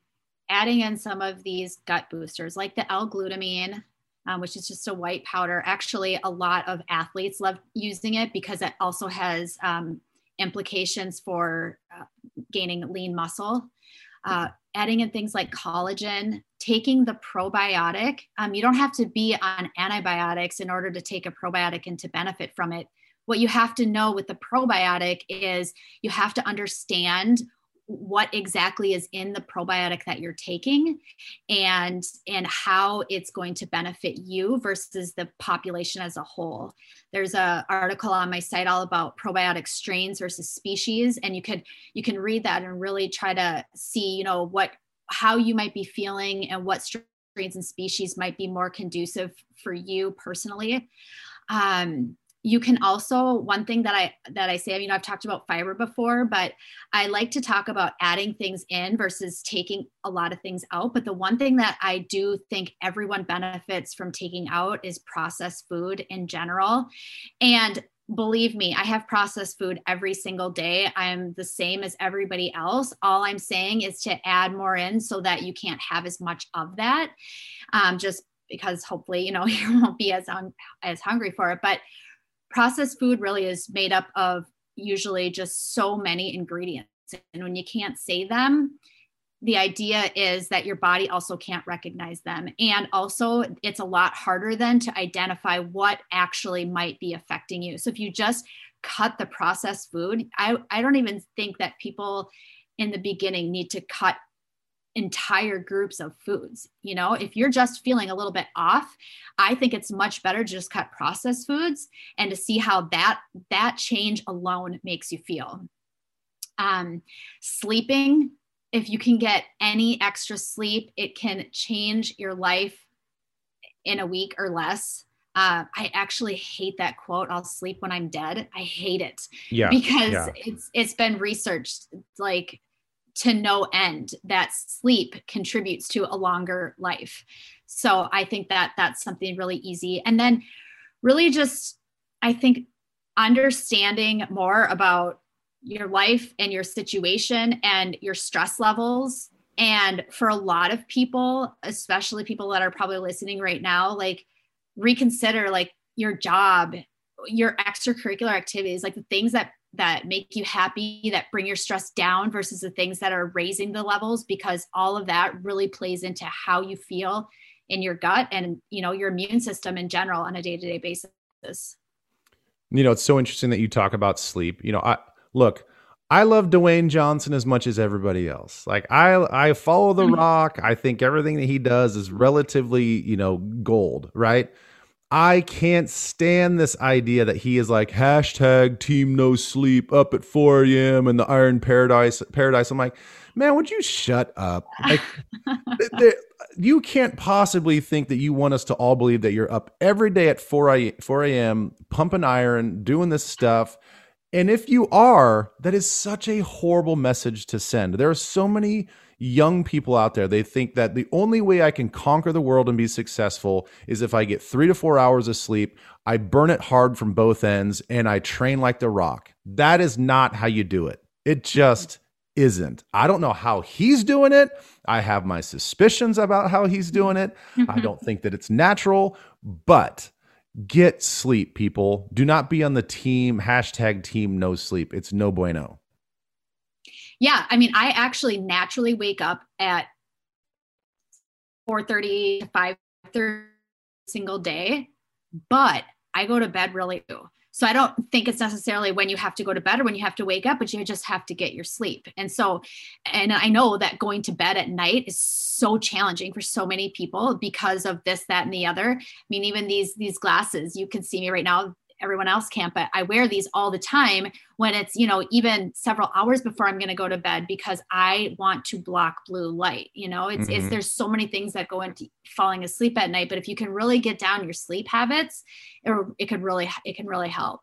[SPEAKER 2] adding in some of these gut boosters like the L-glutamine, um, which is just a white powder. Actually, a lot of athletes love using it because it also has um, implications for uh, gaining lean muscle. Uh, adding in things like collagen, taking the probiotic. Um, you don't have to be on antibiotics in order to take a probiotic and to benefit from it. What you have to know with the probiotic is you have to understand what exactly is in the probiotic that you're taking and and how it's going to benefit you versus the population as a whole. There's a article on my site all about probiotic strains versus species and you could you can read that and really try to see you know what how you might be feeling and what strains and species might be more conducive for you personally. Um, you can also one thing that i that i say you know i've talked about fiber before but i like to talk about adding things in versus taking a lot of things out but the one thing that i do think everyone benefits from taking out is processed food in general and believe me, I have processed food every single day. I'm the same as everybody else. All I'm saying is to add more in so that you can't have as much of that. Um, just because hopefully, you know, (laughs) you won't be as un- as hungry for it. But processed food really is made up of usually just so many ingredients. And when you can't say them, the idea is that your body also can't recognize them. And also, it's a lot harder then to identify what actually might be affecting you. So, if you just cut the processed food, I, I don't even think that people in the beginning need to cut entire groups of foods. You know, if you're just feeling a little bit off, I think it's much better to just cut processed foods and to see how that that change alone makes you feel. Um, sleeping, if you can get any extra sleep, it can change your life in a week or less. Uh, I actually hate that quote. I'll sleep when I'm dead. I hate it.
[SPEAKER 1] Yeah.
[SPEAKER 2] Because
[SPEAKER 1] yeah.
[SPEAKER 2] it's it's been researched like to no end that sleep contributes to a longer life. So I think that that's something really easy. And then really just, I think, understanding more about your life and your situation and your stress levels. And for a lot of people, especially people that are probably listening right now, like reconsider like your job, your extracurricular activities, like the things that that make you happy that bring your stress down versus the things that are raising the levels because all of that really plays into how you feel in your gut and you know your immune system in general on a day-to-day basis
[SPEAKER 1] you know it's so interesting that you talk about sleep you know i look I love Dwayne Johnson as much as everybody else. Like I I follow The mm-hmm. Rock. I think everything that he does is relatively, you know, gold, right? I can't stand this idea that he is like hashtag team no sleep up at 4 a.m. in the Iron Paradise Paradise. I'm like, man, would you shut up? Like, (laughs) you can't possibly think that you want us to all believe that you're up every day at 4 a, 4 a.m. pumping iron, doing this stuff, And if you are, that is such a horrible message to send. There are so many young people out there. They think that the only way I can conquer the world and be successful is if I get three to four hours of sleep, I burn it hard from both ends, and I train like the rock. That is not how you do it. It just isn't. I don't know how he's doing it. I have my suspicions about how he's doing it. I mm-hmm. don't think that it's natural, but Get sleep, people. Do not be on the team hashtag team no sleep. It's no bueno.
[SPEAKER 2] Yeah, I mean, I actually naturally wake up at 4:30 to 5:30 single day, but I go to bed really early. So I don't think it's necessarily when you have to go to bed or when you have to wake up, but you just have to get your sleep. And so, and I know that going to bed at night is so challenging for so many people because of this, that, and the other. I mean, even these these glasses, you can see me right now everyone else can't but i wear these all the time when it's you know even several hours before i'm going to go to bed because i want to block blue light you know? It's, mm-hmm. it's there's so many things that go into falling asleep at night but if you can really get down your sleep habits it, it could really it can really help.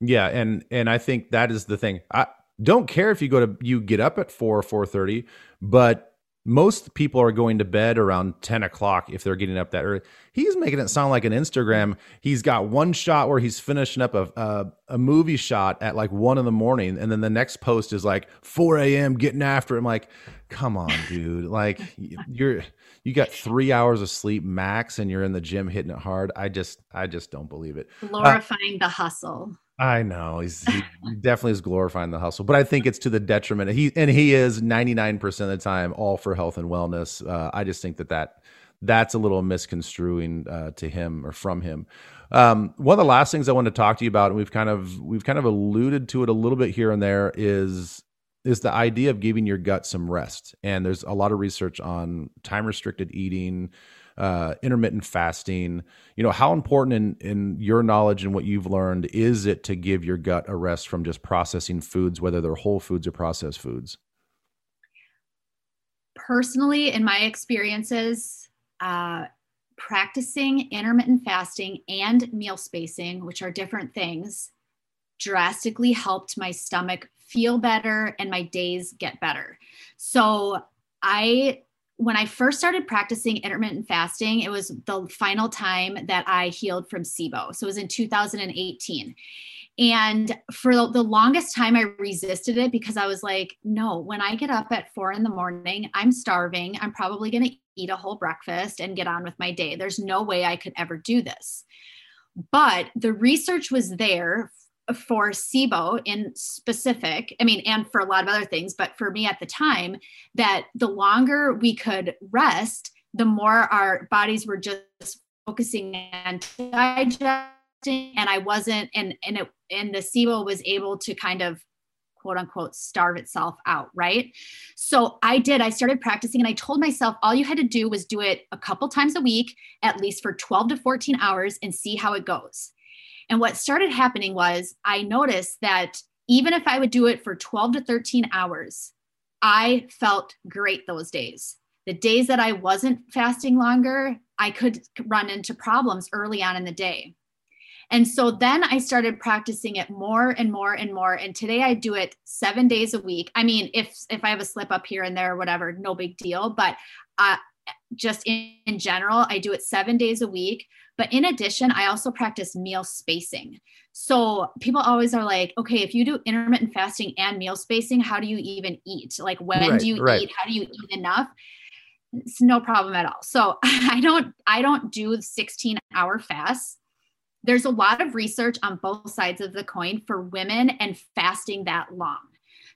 [SPEAKER 1] Yeah and and i think that is the thing. I don't care if you go to you get up at 4 or 4.30 but most people are going to bed around 10 o'clock if they're getting up that early. He's making it sound like an Instagram. He's got one shot where he's finishing up a, a, a movie shot at like one in the morning. And then the next post is like 4 a.m. getting after it. I'm like, come on, dude. Like you're, you got three hours of sleep max and you're in the gym hitting it hard. I just, I just don't believe it.
[SPEAKER 2] Glorifying uh, the hustle.
[SPEAKER 1] I know he's (laughs) he definitely is glorifying the hustle, but I think it's to the detriment. He and he is ninety nine percent of the time all for health and wellness. Uh, I just think that that that's a little misconstruing uh, to him or from him. Um, one of the last things I want to talk to you about, and we've kind of we've kind of alluded to it a little bit here and there, is is the idea of giving your gut some rest. And there's a lot of research on time restricted eating uh, intermittent fasting. You know, how important in, in your knowledge and what you've learned is it to give your gut a rest from just processing foods, whether they're whole foods or processed foods?
[SPEAKER 2] Personally, in my experiences, uh, practicing intermittent fasting and meal spacing, which are different things, drastically helped my stomach feel better and my days get better. So I when I first started practicing intermittent fasting, it was the final time that I healed from SIBO. So it was in 2018. And for the longest time, I resisted it because I was like, no, when I get up at four in the morning, I'm starving. I'm probably going to eat a whole breakfast and get on with my day. There's no way I could ever do this. But the research was there for SIBO in specific, I mean, and for a lot of other things, but for me at the time, that the longer we could rest, the more our bodies were just focusing on digesting, and I wasn't, and and it and the SIBO was able to kind of quote unquote starve itself out, right? So I did, I started practicing and I told myself all you had to do was do it a couple times a week, at least for 12 to 14 hours, and see how it goes. And what started happening was I noticed that even if I would do it for 12 to 13 hours, I felt great those days. The days that I wasn't fasting longer, I could run into problems early on in the day. And so then I started practicing it more and more and more. And today I do it seven days a week. I mean, if if I have a slip up here and there or whatever, no big deal. But uh, just in, in general, I do it seven days a week. But in addition, I also practice meal spacing. So people always are like, okay, if you do intermittent fasting and meal spacing, how do you even eat? Like, when right, do you right. eat? How do you eat enough? It's no problem at all. So (laughs) I don't, I don't do 16 hour fasts. There's a lot of research on both sides of the coin for women and fasting that long.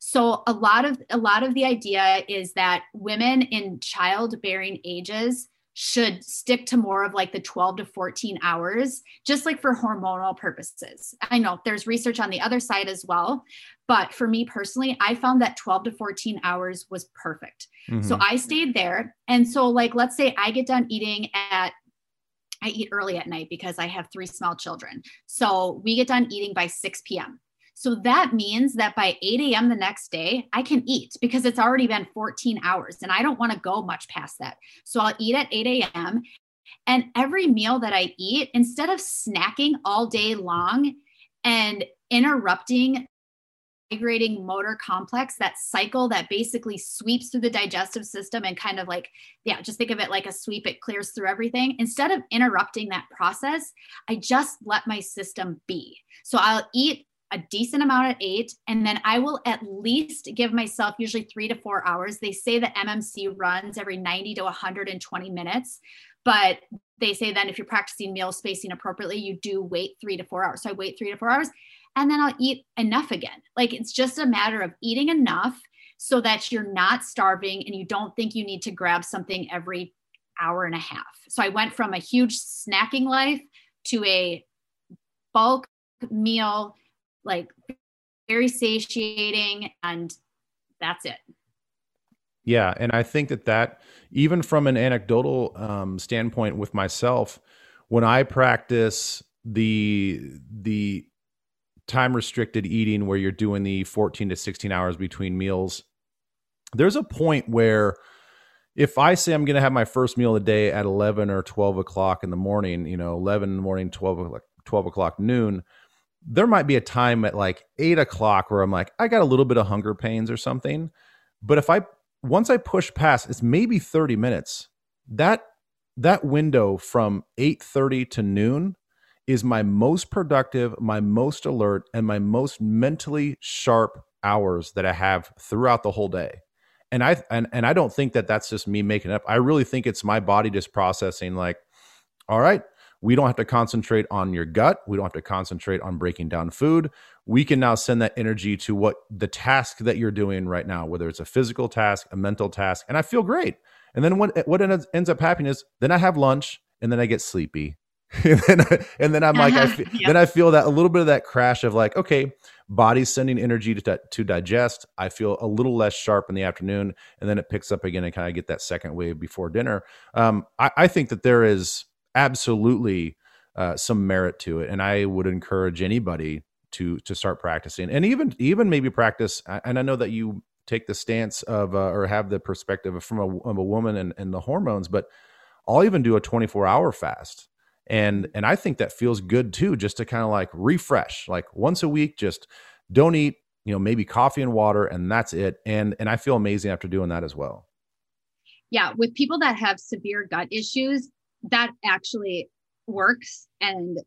[SPEAKER 2] So a lot of a lot of the idea is that women in childbearing ages should stick to more of like the 12 to 14 hours, just like for hormonal purposes. I know there's research on the other side as well, but for me personally, I found that 12 to 14 hours was perfect. Mm-hmm. So I stayed there. And so, like, let's say I get done eating at I eat early at night because I have three small children. So we get done eating by 6 p.m. So that means that by 8 a.m. the next day, I can eat because it's already been 14 hours and I don't want to go much past that. So I'll eat at 8 a.m. And every meal that I eat, instead of snacking all day long and interrupting migrating motor complex, that cycle that basically sweeps through the digestive system and kind of like, yeah, just think of it like a sweep, it clears through everything. Instead of interrupting that process, I just let my system be. So I'll eat a decent amount at eight, and then I will at least give myself usually three to four hours. They say the MMC runs every 90 to 120 minutes, but they say then if you're practicing meal spacing appropriately, you do wait three to four hours. So I wait three to four hours and then I'll eat enough again. Like it's just a matter of eating enough so that you're not starving and you don't think you need to grab something every hour and a half. So I went from a huge snacking life to a bulk meal, like very satiating, and that's it.
[SPEAKER 1] Yeah, and I think that that even from an anecdotal um, standpoint with myself, when I practice the the time restricted eating where you're doing the 14 to 16 hours between meals, there's a point where if I say I'm going to have my first meal of the day at 11 or 12 o'clock in the morning, you know, 11 in the morning, 12 o'clock, 12 o'clock noon, there might be a time at like eight o'clock where I'm like, I got a little bit of hunger pains or something. But if I, once I push past, it's maybe 30 minutes. That, that window from 8.30 to noon is my most productive, my most alert, and my most mentally sharp hours that I have throughout the whole day. And I and and I don't think that that's just me making up. I really think it's my body just processing like, all right, we don't have to concentrate on your gut. We don't have to concentrate on breaking down food. We can now send that energy to what the task that you're doing right now, whether it's a physical task, a mental task, and I feel great. And then what what ends up happening is then I have lunch and then I get sleepy (laughs) and, then I, and then I'm like, I yep. then I feel that a little bit of that crash of like, okay, body's sending energy to, to digest. I feel a little less sharp in the afternoon, and then it picks up again and kind of get that second wave before dinner. Um, I, I, think that there is absolutely uh, some merit to it, and I would encourage anybody to to start practicing, and even even maybe practice. And I know that you take the stance of uh, or have the perspective from a, of a woman and, and the hormones, but I'll even do a 24 hour fast and and i think that feels good too just to kind of like refresh like once a week just don't eat you know maybe coffee and water and that's it and and i feel amazing after doing that as well
[SPEAKER 2] yeah with people that have severe gut issues that actually works and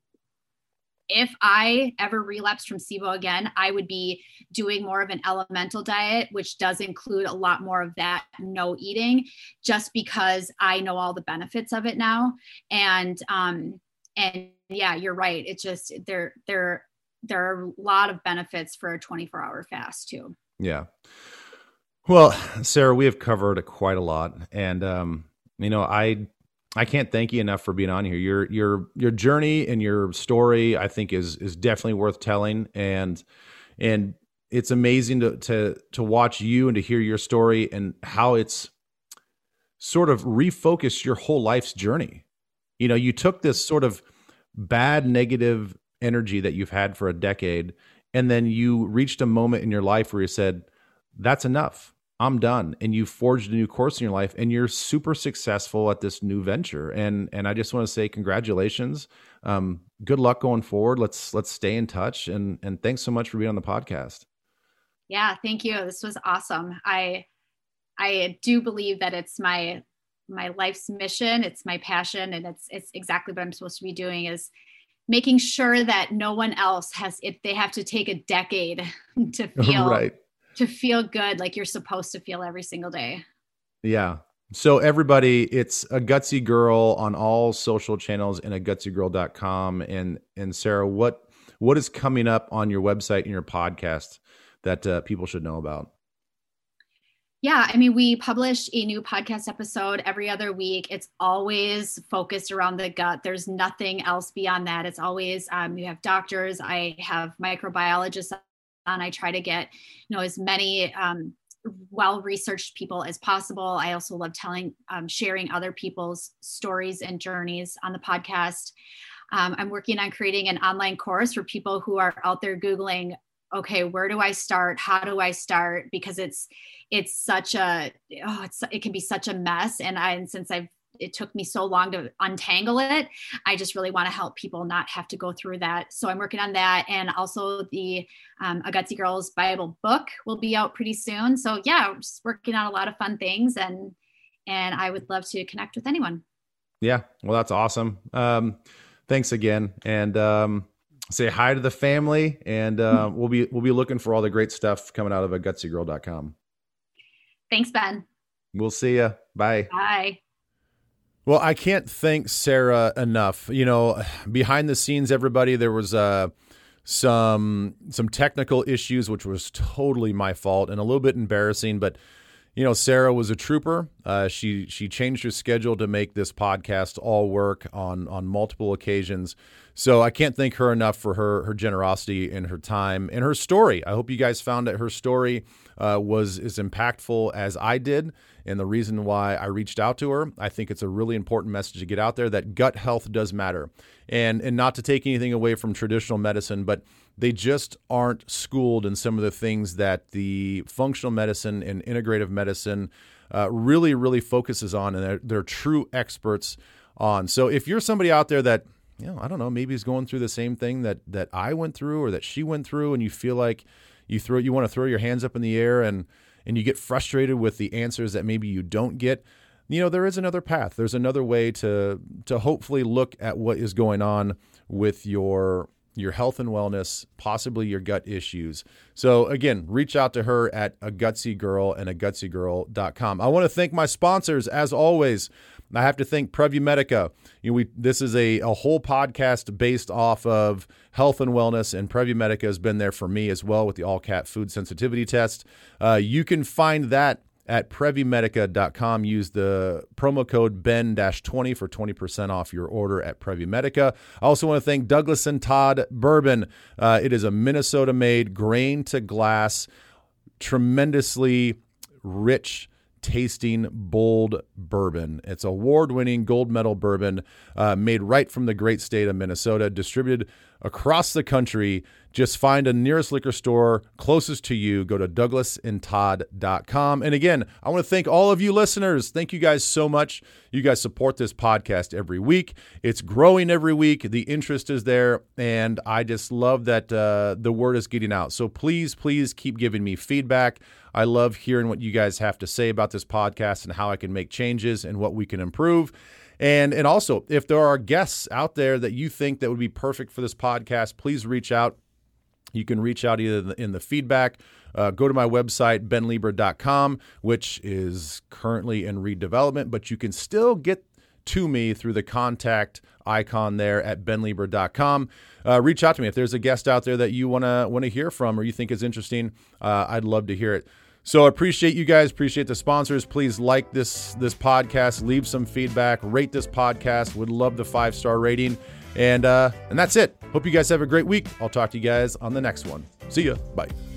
[SPEAKER 2] if I ever relapsed from SIBO again, I would be doing more of an elemental diet, which does include a lot more of that no eating, just because I know all the benefits of it now. And um, and yeah, you're right. It's just there there there are a lot of benefits for a 24 hour fast too.
[SPEAKER 1] Yeah. Well, Sarah, we have covered quite a lot, and um, you know, I I can't thank you enough for being on here. Your your your journey and your story, I think, is is definitely worth telling, and and it's amazing to to to watch you and to hear your story and how it's sort of refocused your whole life's journey. You know, you took this sort of bad negative energy that you've had for a decade, and then you reached a moment in your life where you said, "That's enough." I'm done. And you forged a new course in your life and you're super successful at this new venture. And and I just want to say congratulations. Um, good luck going forward. Let's let's stay in touch and and thanks so much for being on the podcast.
[SPEAKER 2] Yeah, thank you. This was awesome. I I do believe that it's my my life's mission, it's my passion, and it's it's exactly what I'm supposed to be doing is making sure that no one else has if they have to take a decade (laughs) to (laughs) feel right to feel good like you're supposed to feel every single day.
[SPEAKER 1] Yeah. So everybody, it's a gutsy girl on all social channels and a gutsygirl.com. And and Sarah, what what is coming up on your website and your podcast that uh, people should know about?
[SPEAKER 2] Yeah, I mean, we publish a new podcast episode every other week. It's always focused around the gut. There's nothing else beyond that. It's always um, you have doctors. I have microbiologists and I try to get, you know, as many um, well researched people as possible. I also love telling, um, sharing other people's stories and journeys on the podcast. Um, I'm working on creating an online course for people who are out there Googling, okay, where do I start? How do I start? Because it's, it's such a, oh, it's, it can be such a mess. And I, and since I've
[SPEAKER 3] it took me so long to untangle it. I just really want to help people not have to go through that. So I'm working on that. And also the um, A Gutsy Girls Bible book will be out pretty soon. So yeah, I'm just working on a lot of fun things and and I would love to connect with anyone.
[SPEAKER 1] Yeah, well, that's awesome. Um, thanks again, and um, say hi to the family, and uh, we'll be we'll be looking for all the great stuff coming out of a gutsygirl.com.
[SPEAKER 3] Thanks, Ben.
[SPEAKER 1] We'll see you. Bye.
[SPEAKER 3] Bye.
[SPEAKER 1] Well, I can't thank Sarah enough. You know, behind the scenes, everybody, there was uh, some some technical issues, which was totally my fault and a little bit embarrassing. But you know, Sarah was a trooper. Uh, she she changed her schedule to make this podcast all work on on multiple occasions. So I can't thank her enough for her her generosity and her time and her story. I hope you guys found that her story uh, was as impactful as I did, and the reason why I reached out to her. I think it's a really important message to get out there that gut health does matter, and and not to take anything away from traditional medicine, but they just aren't schooled in some of the things that the functional medicine and integrative medicine uh, really really focuses on, and they're, they're true experts on. So if you're somebody out there that you know, I don't know, maybe is going through the same thing that that I went through or that she went through, and you feel like you throw you want to throw your hands up in the air and and you get frustrated with the answers that maybe you don't get you know there is another path. There's another way to to hopefully look at what is going on with your your health and wellness possibly your gut issues. So again reach out to her at a gutsy girl and a gutsygirl.com i want to thank my sponsors as always I have to thank Prevumedica. You know, we this is a, a whole podcast based off of health and wellness, and Prevumedica has been there for me as well with the Alcat food sensitivity test. Uh, you can find that at Prevumedica.com. Use the promo code BEN-20 for 20% off your order at Prevumedica. I also want to thank Douglas and Todd Bourbon. Uh, it is a Minnesota made grain to glass, tremendously rich tasting bold bourbon. It's award winning gold medal bourbon uh, made right from the great state of Minnesota, distributed across the country. Just find a nearest liquor store closest to you. Go to douglasandtodd.com. And again, I want to thank all of you listeners. Thank you guys so much. You guys support this podcast every week. It's growing every week. The interest is there. And I just love that uh, the word is getting out. So please, please keep giving me feedback. I love hearing what you guys have to say about this podcast and how I can make changes and what we can improve. And and also, if there are guests out there that you think that would be perfect for this podcast, please reach out. You can reach out either in the feedback. Uh, go to my website, benleber.com, which is currently in redevelopment, but you can still get to me through the contact icon there at benleber.com. Uh, reach out to me if there's a guest out there that you want to want to hear from or you think is interesting. Uh, I'd love to hear it. So appreciate you guys, appreciate the sponsors. Please like this this podcast, leave some feedback, rate this podcast. Would love the five star rating, and uh, and that's it. Hope you guys have a great week. I'll talk to you guys on the next one. See ya. Bye.